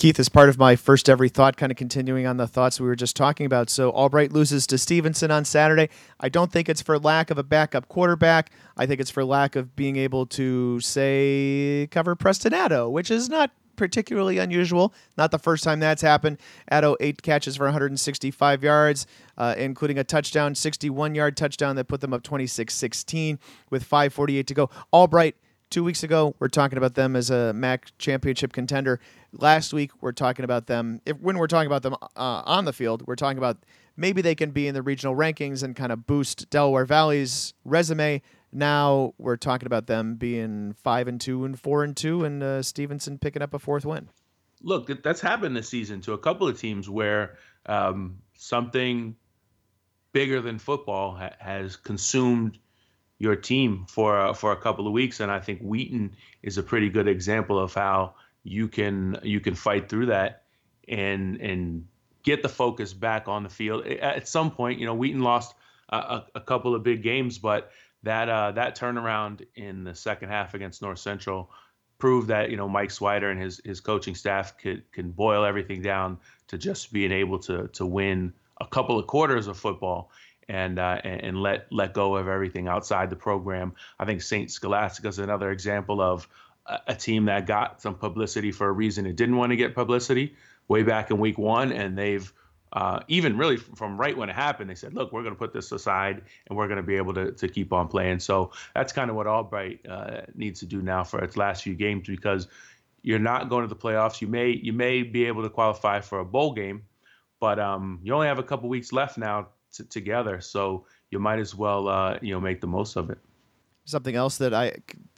Keith, as part of my first every thought, kind of continuing on the thoughts we were just talking about. So Albright loses to Stevenson on Saturday. I don't think it's for lack of a backup quarterback. I think it's for lack of being able to say cover Preston Addo, which is not particularly unusual. Not the first time that's happened. Addo eight catches for 165 yards, uh, including a touchdown, 61 yard touchdown that put them up 26-16 with 5:48 to go. Albright Two weeks ago, we're talking about them as a MAC championship contender. Last week, we're talking about them. If when we're talking about them uh, on the field, we're talking about maybe they can be in the regional rankings and kind of boost Delaware Valley's resume. Now we're talking about them being five and two and four and two, and uh, Stevenson picking up a fourth win. Look, that's happened this season to a couple of teams where um, something bigger than football ha- has consumed your team for uh, for a couple of weeks. And I think Wheaton is a pretty good example of how you can you can fight through that and and get the focus back on the field. At some point, you know, Wheaton lost a, a couple of big games, but that uh, that turnaround in the second half against North Central proved that you know Mike Swider and his his coaching staff could can boil everything down to just being able to to win a couple of quarters of football and uh, and let let go of everything outside the program. I think Saint Scholastica is another example of a, team that got some publicity for a reason it didn't want to get publicity way back in week one, and they've uh, even really from right when it happened, they said, "Look, we're going to put this aside, and we're going to be able to to keep on playing." So that's kind of what Albright uh, needs to do now for its last few games because you're not going to the playoffs. You may you may be able to qualify for a bowl game, but um, you only have a couple weeks left now t- together. So you might as well, uh, you know, make the most of it. Something else that I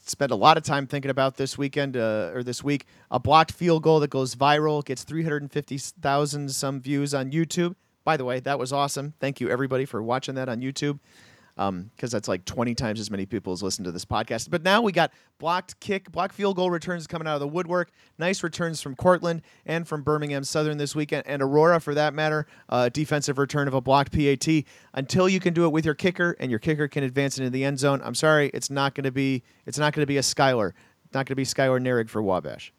spent a lot of time thinking about this weekend uh, or this week: a blocked field goal that goes viral, gets 350,000 some views on YouTube. By the way, that was awesome. Thank you everybody for watching that on YouTube. Because um, that's like 20 times as many people as listen to this podcast. But now we got blocked kick, blocked field goal returns coming out of the woodwork. Nice returns from Cortland and from Birmingham Southern this weekend, and Aurora for that matter. Uh, defensive return of a blocked PAT. Until you can do it with your kicker, and your kicker can advance into the end zone. I'm sorry, it's not going to be. It's not going to be a Skylar. Not going to be Skylar Narig for Wabash.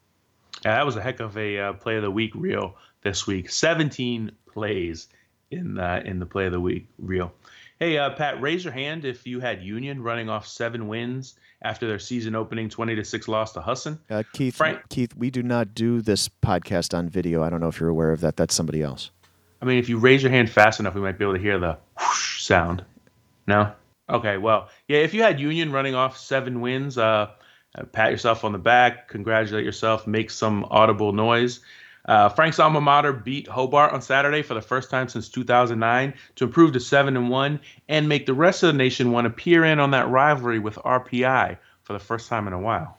Yeah, that was a heck of a uh, play of the week reel this week. 17 plays in uh, in the play of the week reel. Hey, uh, Pat, raise your hand if you had Union running off seven wins after their season opening 20 to 6 loss to Husson. Uh, Keith, Frank, Keith, we do not do this podcast on video. I don't know if you're aware of that. That's somebody else. I mean, if you raise your hand fast enough, we might be able to hear the whoosh sound. No? Okay, well, yeah, if you had Union running off seven wins, uh, uh pat yourself on the back, congratulate yourself, make some audible noise. Uh, Frank's alma mater beat Hobart on Saturday for the first time since 2009 to improve to seven and one and make the rest of the nation want to peer in on that rivalry with RPI for the first time in a while.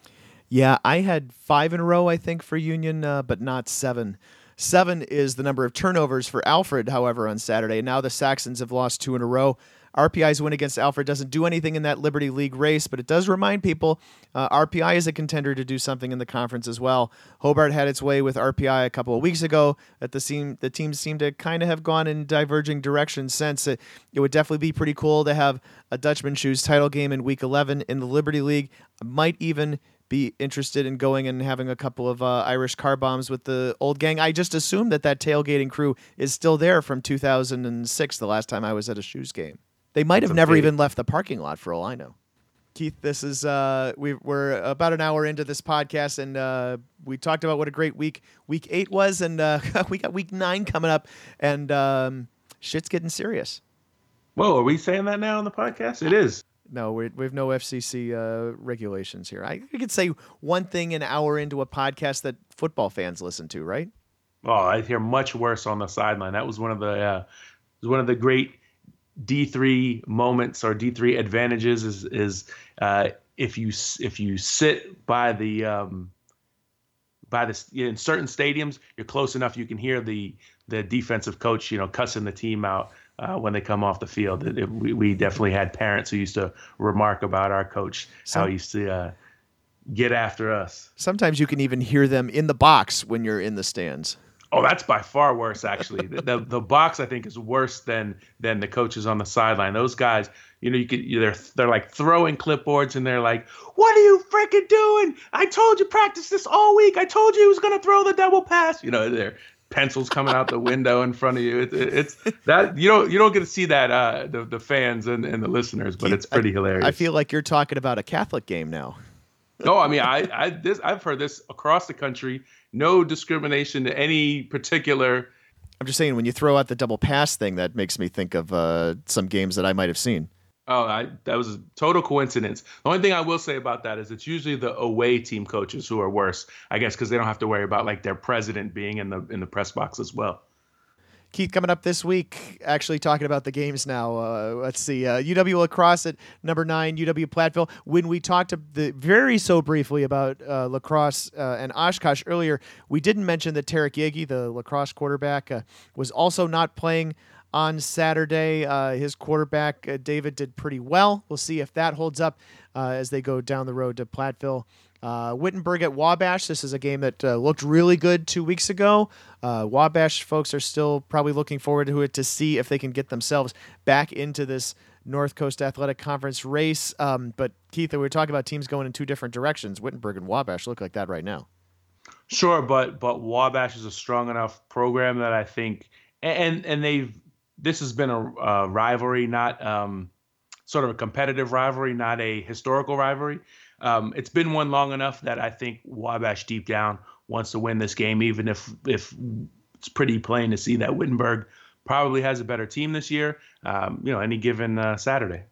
Yeah, I had five in a row, I think, for Union, uh, but not seven. Seven is the number of turnovers for Alfred, however, on Saturday. Now the Saxons have lost two in a row. RPI's win against Alfred doesn't do anything in that Liberty League race, but it does remind people uh, RPI is a contender to do something in the conference as well. Hobart had its way with RPI a couple of weeks ago. That the team the teams seem to kind of have gone in diverging directions since. It, it would definitely be pretty cool to have a Dutchman Shoes title game in Week 11 in the Liberty League. Might even be interested in going and having a couple of uh, Irish car bombs with the old gang. I just assume that that tailgating crew is still there from 2006, the last time I was at a shoes game. They might have never even left the parking lot for all I know. Keith, this is uh, we, we're about an hour into this podcast, and uh, we talked about what a great week week eight was, and uh, *laughs* we got week nine coming up, and um, shit's getting serious. Whoa, are we saying that now on the podcast? It is. No, we we have no FCC uh, regulations here. I, I could say one thing an hour into a podcast that football fans listen to, right? Oh, I hear much worse on the sideline. That was one of the uh, was one of the great D3 moments or D3 advantages is is uh, if you if you sit by the um, by the in certain stadiums, you're close enough you can hear the the defensive coach, you know, cussing the team out uh, when they come off the field. It, it, we, we definitely had parents who used to remark about our coach Some, how he used to uh, get after us. Sometimes you can even hear them in the box when you're in the stands. Oh, that's by far worse. Actually, the, the, the box I think is worse than than the coaches on the sideline. Those guys, you know, you could they're they're like throwing clipboards and they're like, "What are you freaking doing? I told you practice this all week. I told you he was gonna throw the double pass." You know, their pencils coming out the window in front of you. It, it, it's that you don't you don't get to see that uh, the the fans and, and the listeners, but it's pretty I, hilarious. I feel like you're talking about a Catholic game now. no, I mean I I this I've heard this across the country no discrimination to any particular. I'm just saying when you throw out the double pass thing, that makes me think of uh, some games that I might have seen. Oh, I, that was a total coincidence. The only thing I will say about that is it's usually the away team coaches who are worse, I guess, because they don't have to worry about like their president being in the in the press box as well. Keith, coming up this week, actually talking about the games now. Uh, let's see. Uh, UW La Crosse at number nine, UW Platteville. When we talked the, very so briefly about uh, La Crosse uh, and Oshkosh earlier, we didn't mention that Tarek Yagi, the La Crosse quarterback, uh, was also not playing on Saturday. Uh, his quarterback, David, did pretty well. We'll see if that holds up as they go down the road to Platteville. Uh, Wittenberg at Wabash. This is a game that uh, looked really good two weeks ago. Uh, Wabash folks are still probably looking forward to it to see if they can get themselves back into this North Coast Athletic Conference race. Um, but Keith, we were talking about teams going in two different directions. Wittenberg and Wabash look like that right now. Sure, but but Wabash is a strong enough program that I think, and and they've this has been a, rivalry, not um, sort of a competitive rivalry, not a historical rivalry um, it's been one long enough that I think Wabash deep down wants to win this game, even if if it's pretty plain to see that Wittenberg probably has a better team this year. Um, you know, any given uh, Saturday.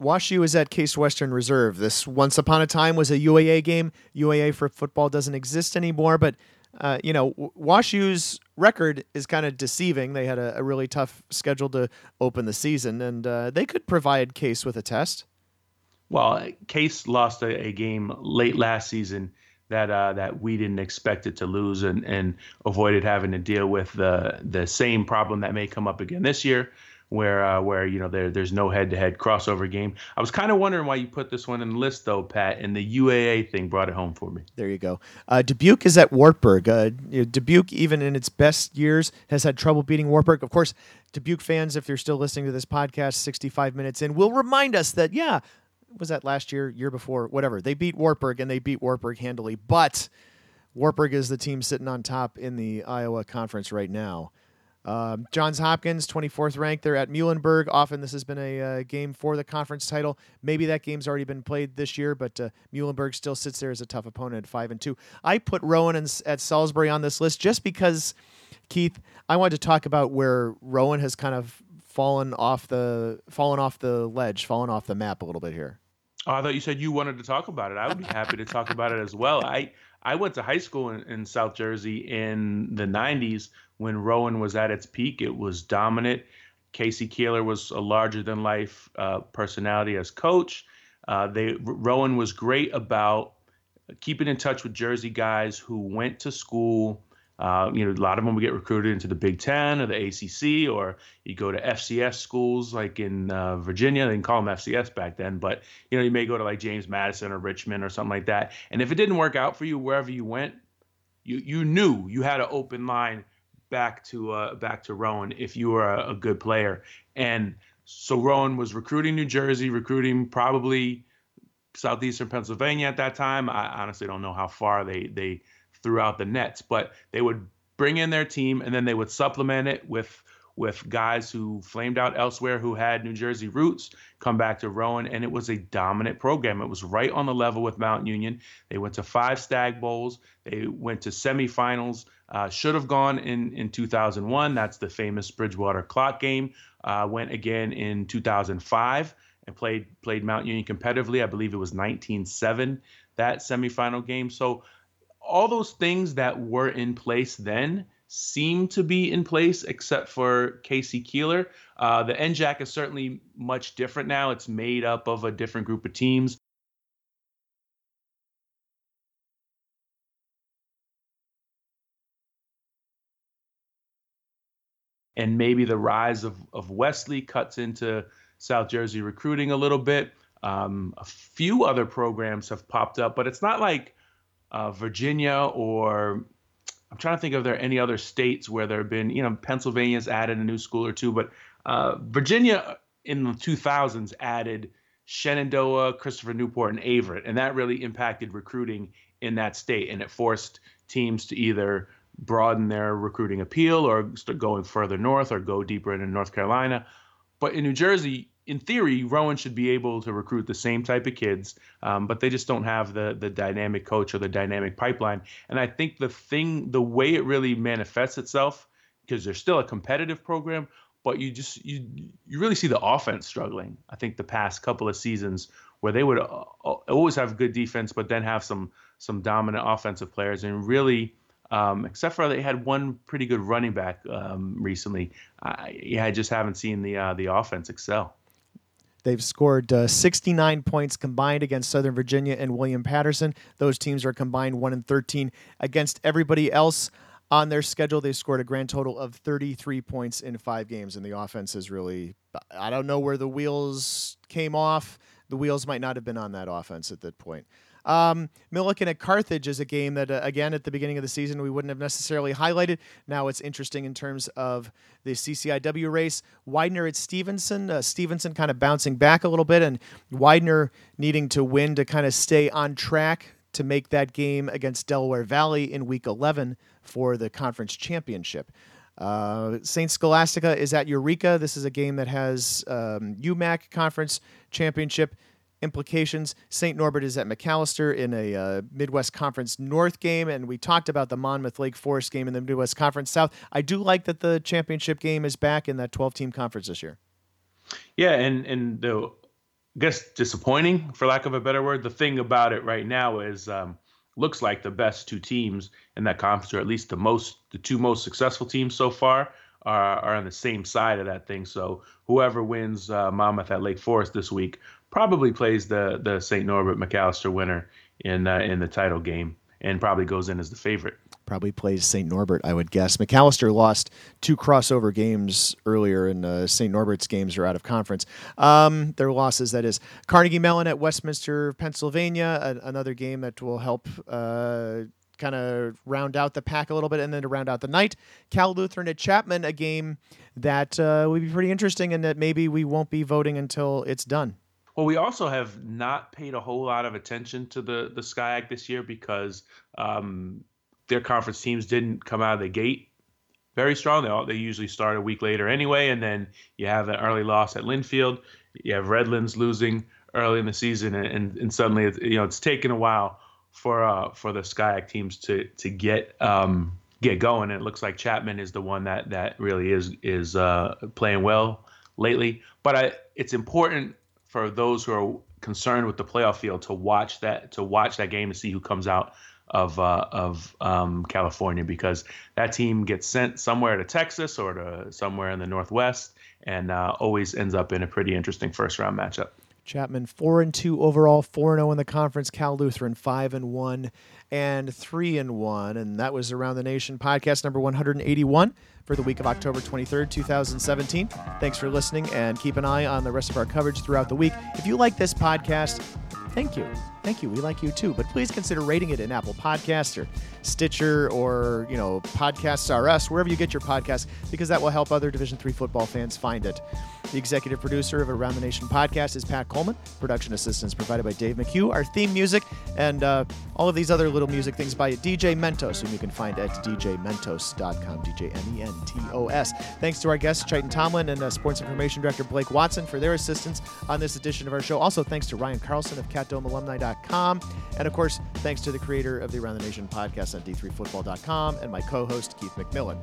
WashU is at Case Western Reserve. This once upon a time was a UAA game. UAA for football doesn't exist anymore, but uh, you know, WashU's record is kind of deceiving. They had a, a, really tough schedule to open the season, and uh, they could provide Case with a test. Well, Case lost a, a game late last season that uh, that we didn't expect it to lose and, and avoided having to deal with the the same problem that may come up again this year, where uh, where you know there there's no head-to-head crossover game. I was kind of wondering why you put this one in the list though, Pat, and the UAA thing brought it home for me. There you go. Uh, Dubuque is at Wartburg. Uh, Dubuque, even in its best years, has had trouble beating Wartburg. Of course, Dubuque fans, if you're still listening to this podcast, 65 minutes in, will remind us that yeah, was that last year, year before, whatever. They beat Wartburg and they beat Wartburg handily, but Wartburg is the team sitting on top in the Iowa Conference right now. Um, Johns Hopkins, 24th ranked. They're at Muhlenberg. Often this has been a uh, game for the conference title. Maybe that game's already been played this year, but uh, Muhlenberg still sits there as a tough opponent at five and two. I put Rowan and, at Salisbury on this list just because, Keith, I wanted to talk about where Rowan has kind of fallen off the fallen off the ledge, fallen off the map a little bit here. Oh, I thought you said you wanted to talk about it. I would be happy to talk about it as well. I I went to high school in, in South Jersey in the 90s when Rowan was at its peak. It was dominant. K.C. Keeler was a larger than life uh, personality as coach. Uh, they Rowan was great about keeping in touch with Jersey guys who went to school uh, you know, a lot of them would get recruited into the Big Ten or the ACC, or you go to FCS schools like in uh, Virginia. They didn't call them FCS back then, but you know, you may go to like James Madison or Richmond or something like that. And if it didn't work out for you wherever you went, you you knew you had an open line back to uh, back to Rowan if you were a, a good player. And so Rowan was recruiting New Jersey, recruiting probably southeastern Pennsylvania at that time. I honestly don't know how far they they throughout the nets, but they would bring in their team and then they would supplement it with with guys who flamed out elsewhere who had New Jersey roots come back to Rowan, and it was a dominant program. It was right on the level with Mount Union. They went to five Stagg Bowls. They went to semifinals. Uh, should have gone in in 2001. That's the famous Bridgewater clock game. Uh, went again in 2005 and played played Mount Union competitively. I believe it was 19-7 that semifinal game. So all those things that were in place then seem to be in place, except for K.C. Keeler. Uh, the NJAC is certainly much different now. It's made up of a different group of teams. And maybe the rise of, of Wesley cuts into South Jersey recruiting a little bit. Um, a few other programs have popped up, but it's not like uh, Virginia or I'm trying to think if there are any other states where there have been, you know, Pennsylvania's added a new school or two, but uh, Virginia in the 2000s added Shenandoah, Christopher Newport, and Averett, and that really impacted recruiting in that state, and it forced teams to either broaden their recruiting appeal or start going further north or go deeper into North Carolina. But in New Jersey, in theory, Rowan should be able to recruit the same type of kids, um, but they just don't have the the dynamic coach or the dynamic pipeline. And I think the thing, the way it really manifests itself, because they're still a competitive program, but you just you you really see the offense struggling. I think the past couple of seasons where they would uh, uh, always have good defense, but then have some some dominant offensive players, and really. Um, except for they had one pretty good running back um, recently. I, yeah, I just haven't seen the uh, the offense excel. They've scored uh, 69 points combined against Southern Virginia and William Paterson. Those teams are combined 1 and 13 against everybody else on their schedule. They scored a grand total of 33 points in five games, and the offense is really. I don't know where the wheels came off. The wheels might not have been on that offense at that point. Um, Millikin at Carthage is a game that, uh, again, at the beginning of the season, we wouldn't have necessarily highlighted. Now it's interesting in terms of the CCIW race. Widener at Stevenson. Uh, Stevenson kind of bouncing back a little bit, and Widener needing to win to kind of stay on track to make that game against Delaware Valley in week 11 for the conference championship. Uh, St. Scholastica is at Eureka. This is a game that has um, UMAC conference championship implications. St. Norbert is at Macalester in a uh, Midwest Conference North game, and we talked about the Monmouth Lake Forest game in the Midwest Conference South. I do like that the championship game is back in that 12 team conference this year. Yeah, and and the I guess disappointing, for lack of a better word. The thing about it right now is um, looks like the best two teams in that conference, or at least the most the two most successful teams so far, are, are on the same side of that thing. So whoever wins uh, Monmouth at Lake Forest this week probably plays the the St. Norbert Macalester winner in uh, in the title game and probably goes in as the favorite. probably plays St. Norbert, I would guess. Macalester lost two crossover games earlier, and uh, St. Norbert's games are out of conference. Um, their losses, that is. Carnegie Mellon at Westminster, Pennsylvania, a- another game that will help. Uh, kind of round out the pack a little bit and then to round out the night cal lutheran at chapman a game that uh, would be pretty interesting and that maybe we won't be voting until it's done Well, we also have not paid a whole lot of attention to the the SCIAC this year because um, their conference teams didn't come out of the gate very strong. They all, they usually start a week later anyway, and then you have an early loss at Linfield. You have Redlands losing early in the season, and, and, and suddenly it's, you know it's taken a while for uh, for the SCIAC teams to to get um, get going. And it looks like Chapman is the one that that really is is uh, playing well lately. But I, it's important for those who are concerned with the playoff field to watch that to watch that game to see who comes out of uh, of um, California because that team gets sent somewhere to Texas or to somewhere in the Northwest and uh, always ends up in a pretty interesting first round matchup. Chapman four and two overall, four and zero in the conference. Cal Lutheran five and one and three and one, and that was around the nation podcast number one hundred and eighty one for the week of October twenty third, two thousand seventeen. Thanks for listening, and keep an eye on the rest of our coverage throughout the week. If you like this podcast, thank you. Thank you. We like you too. But please consider rating it in Apple Podcasts or Stitcher or, you know, Podcasts R Us, wherever you get your podcasts, because that will help other Division Three football fans find it. The executive producer of Around the Nation podcast is Pat Coleman. Production assistance provided by Dave McHugh. Our theme music and uh, all of these other little music things by DJ Mentos, whom you can find at djmentos.com. DJ M E N T O S. Thanks to our guests, Chiton Tomlin and uh, Sports Information Director Blake Watson, for their assistance on this edition of our show. Also, thanks to Ryan Carlson of CatDomeAlumni.com. And of course, thanks to the creator of the Around the Nation podcast on D3Football.com and my co host, Keith McMillan.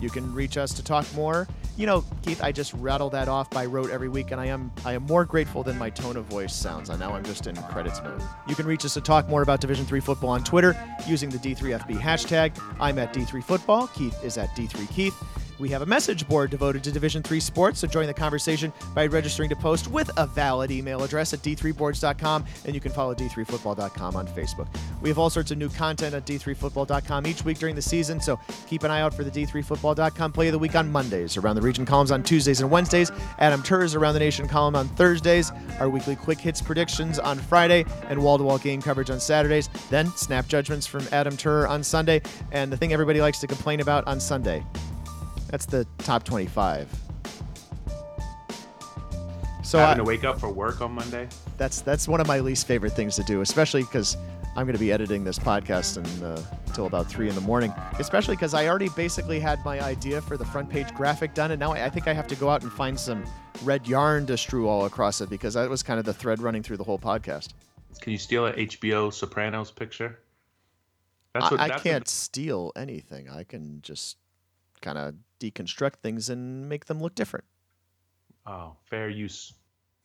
You can reach us to talk more. You know, Keith, I just rattle that off by rote every week, and I am I am more grateful than my tone of voice sounds. And now I'm just in credits mode. You can reach us to talk more about Division Three football on Twitter using the D3FB hashtag. I'm at D3 Football. Keith is at D3 Keith. We have a message board devoted to Division 3 sports, so join the conversation by registering to post with a valid email address at d3boards.com, and you can follow d3football.com on Facebook. We have all sorts of new content at d3football.com each week during the season, so keep an eye out for the d3football.com play of the week on Mondays, around the region columns on Tuesdays and Wednesdays, Adam Turer's around the nation column on Thursdays, our weekly quick hits predictions on Friday, and wall-to-wall game coverage on Saturdays, then snap judgments from Adam Tur on Sunday, and the thing everybody likes to complain about on Sunday. That's the top 25. So Having I, to wake up for work on Monday. that's that's one of my least favorite things to do, especially because I'm going to be editing this podcast and, uh, until about three in the morning. Especially because I already basically had my idea for the front page graphic done, and now I I think I have to go out and find some red yarn to strew all across it because that was kind of the thread running through the whole podcast. Can you steal a HBO Sopranos picture? I, I that's can't steal anything. I can just kind of deconstruct things and make them look different. oh, fair use.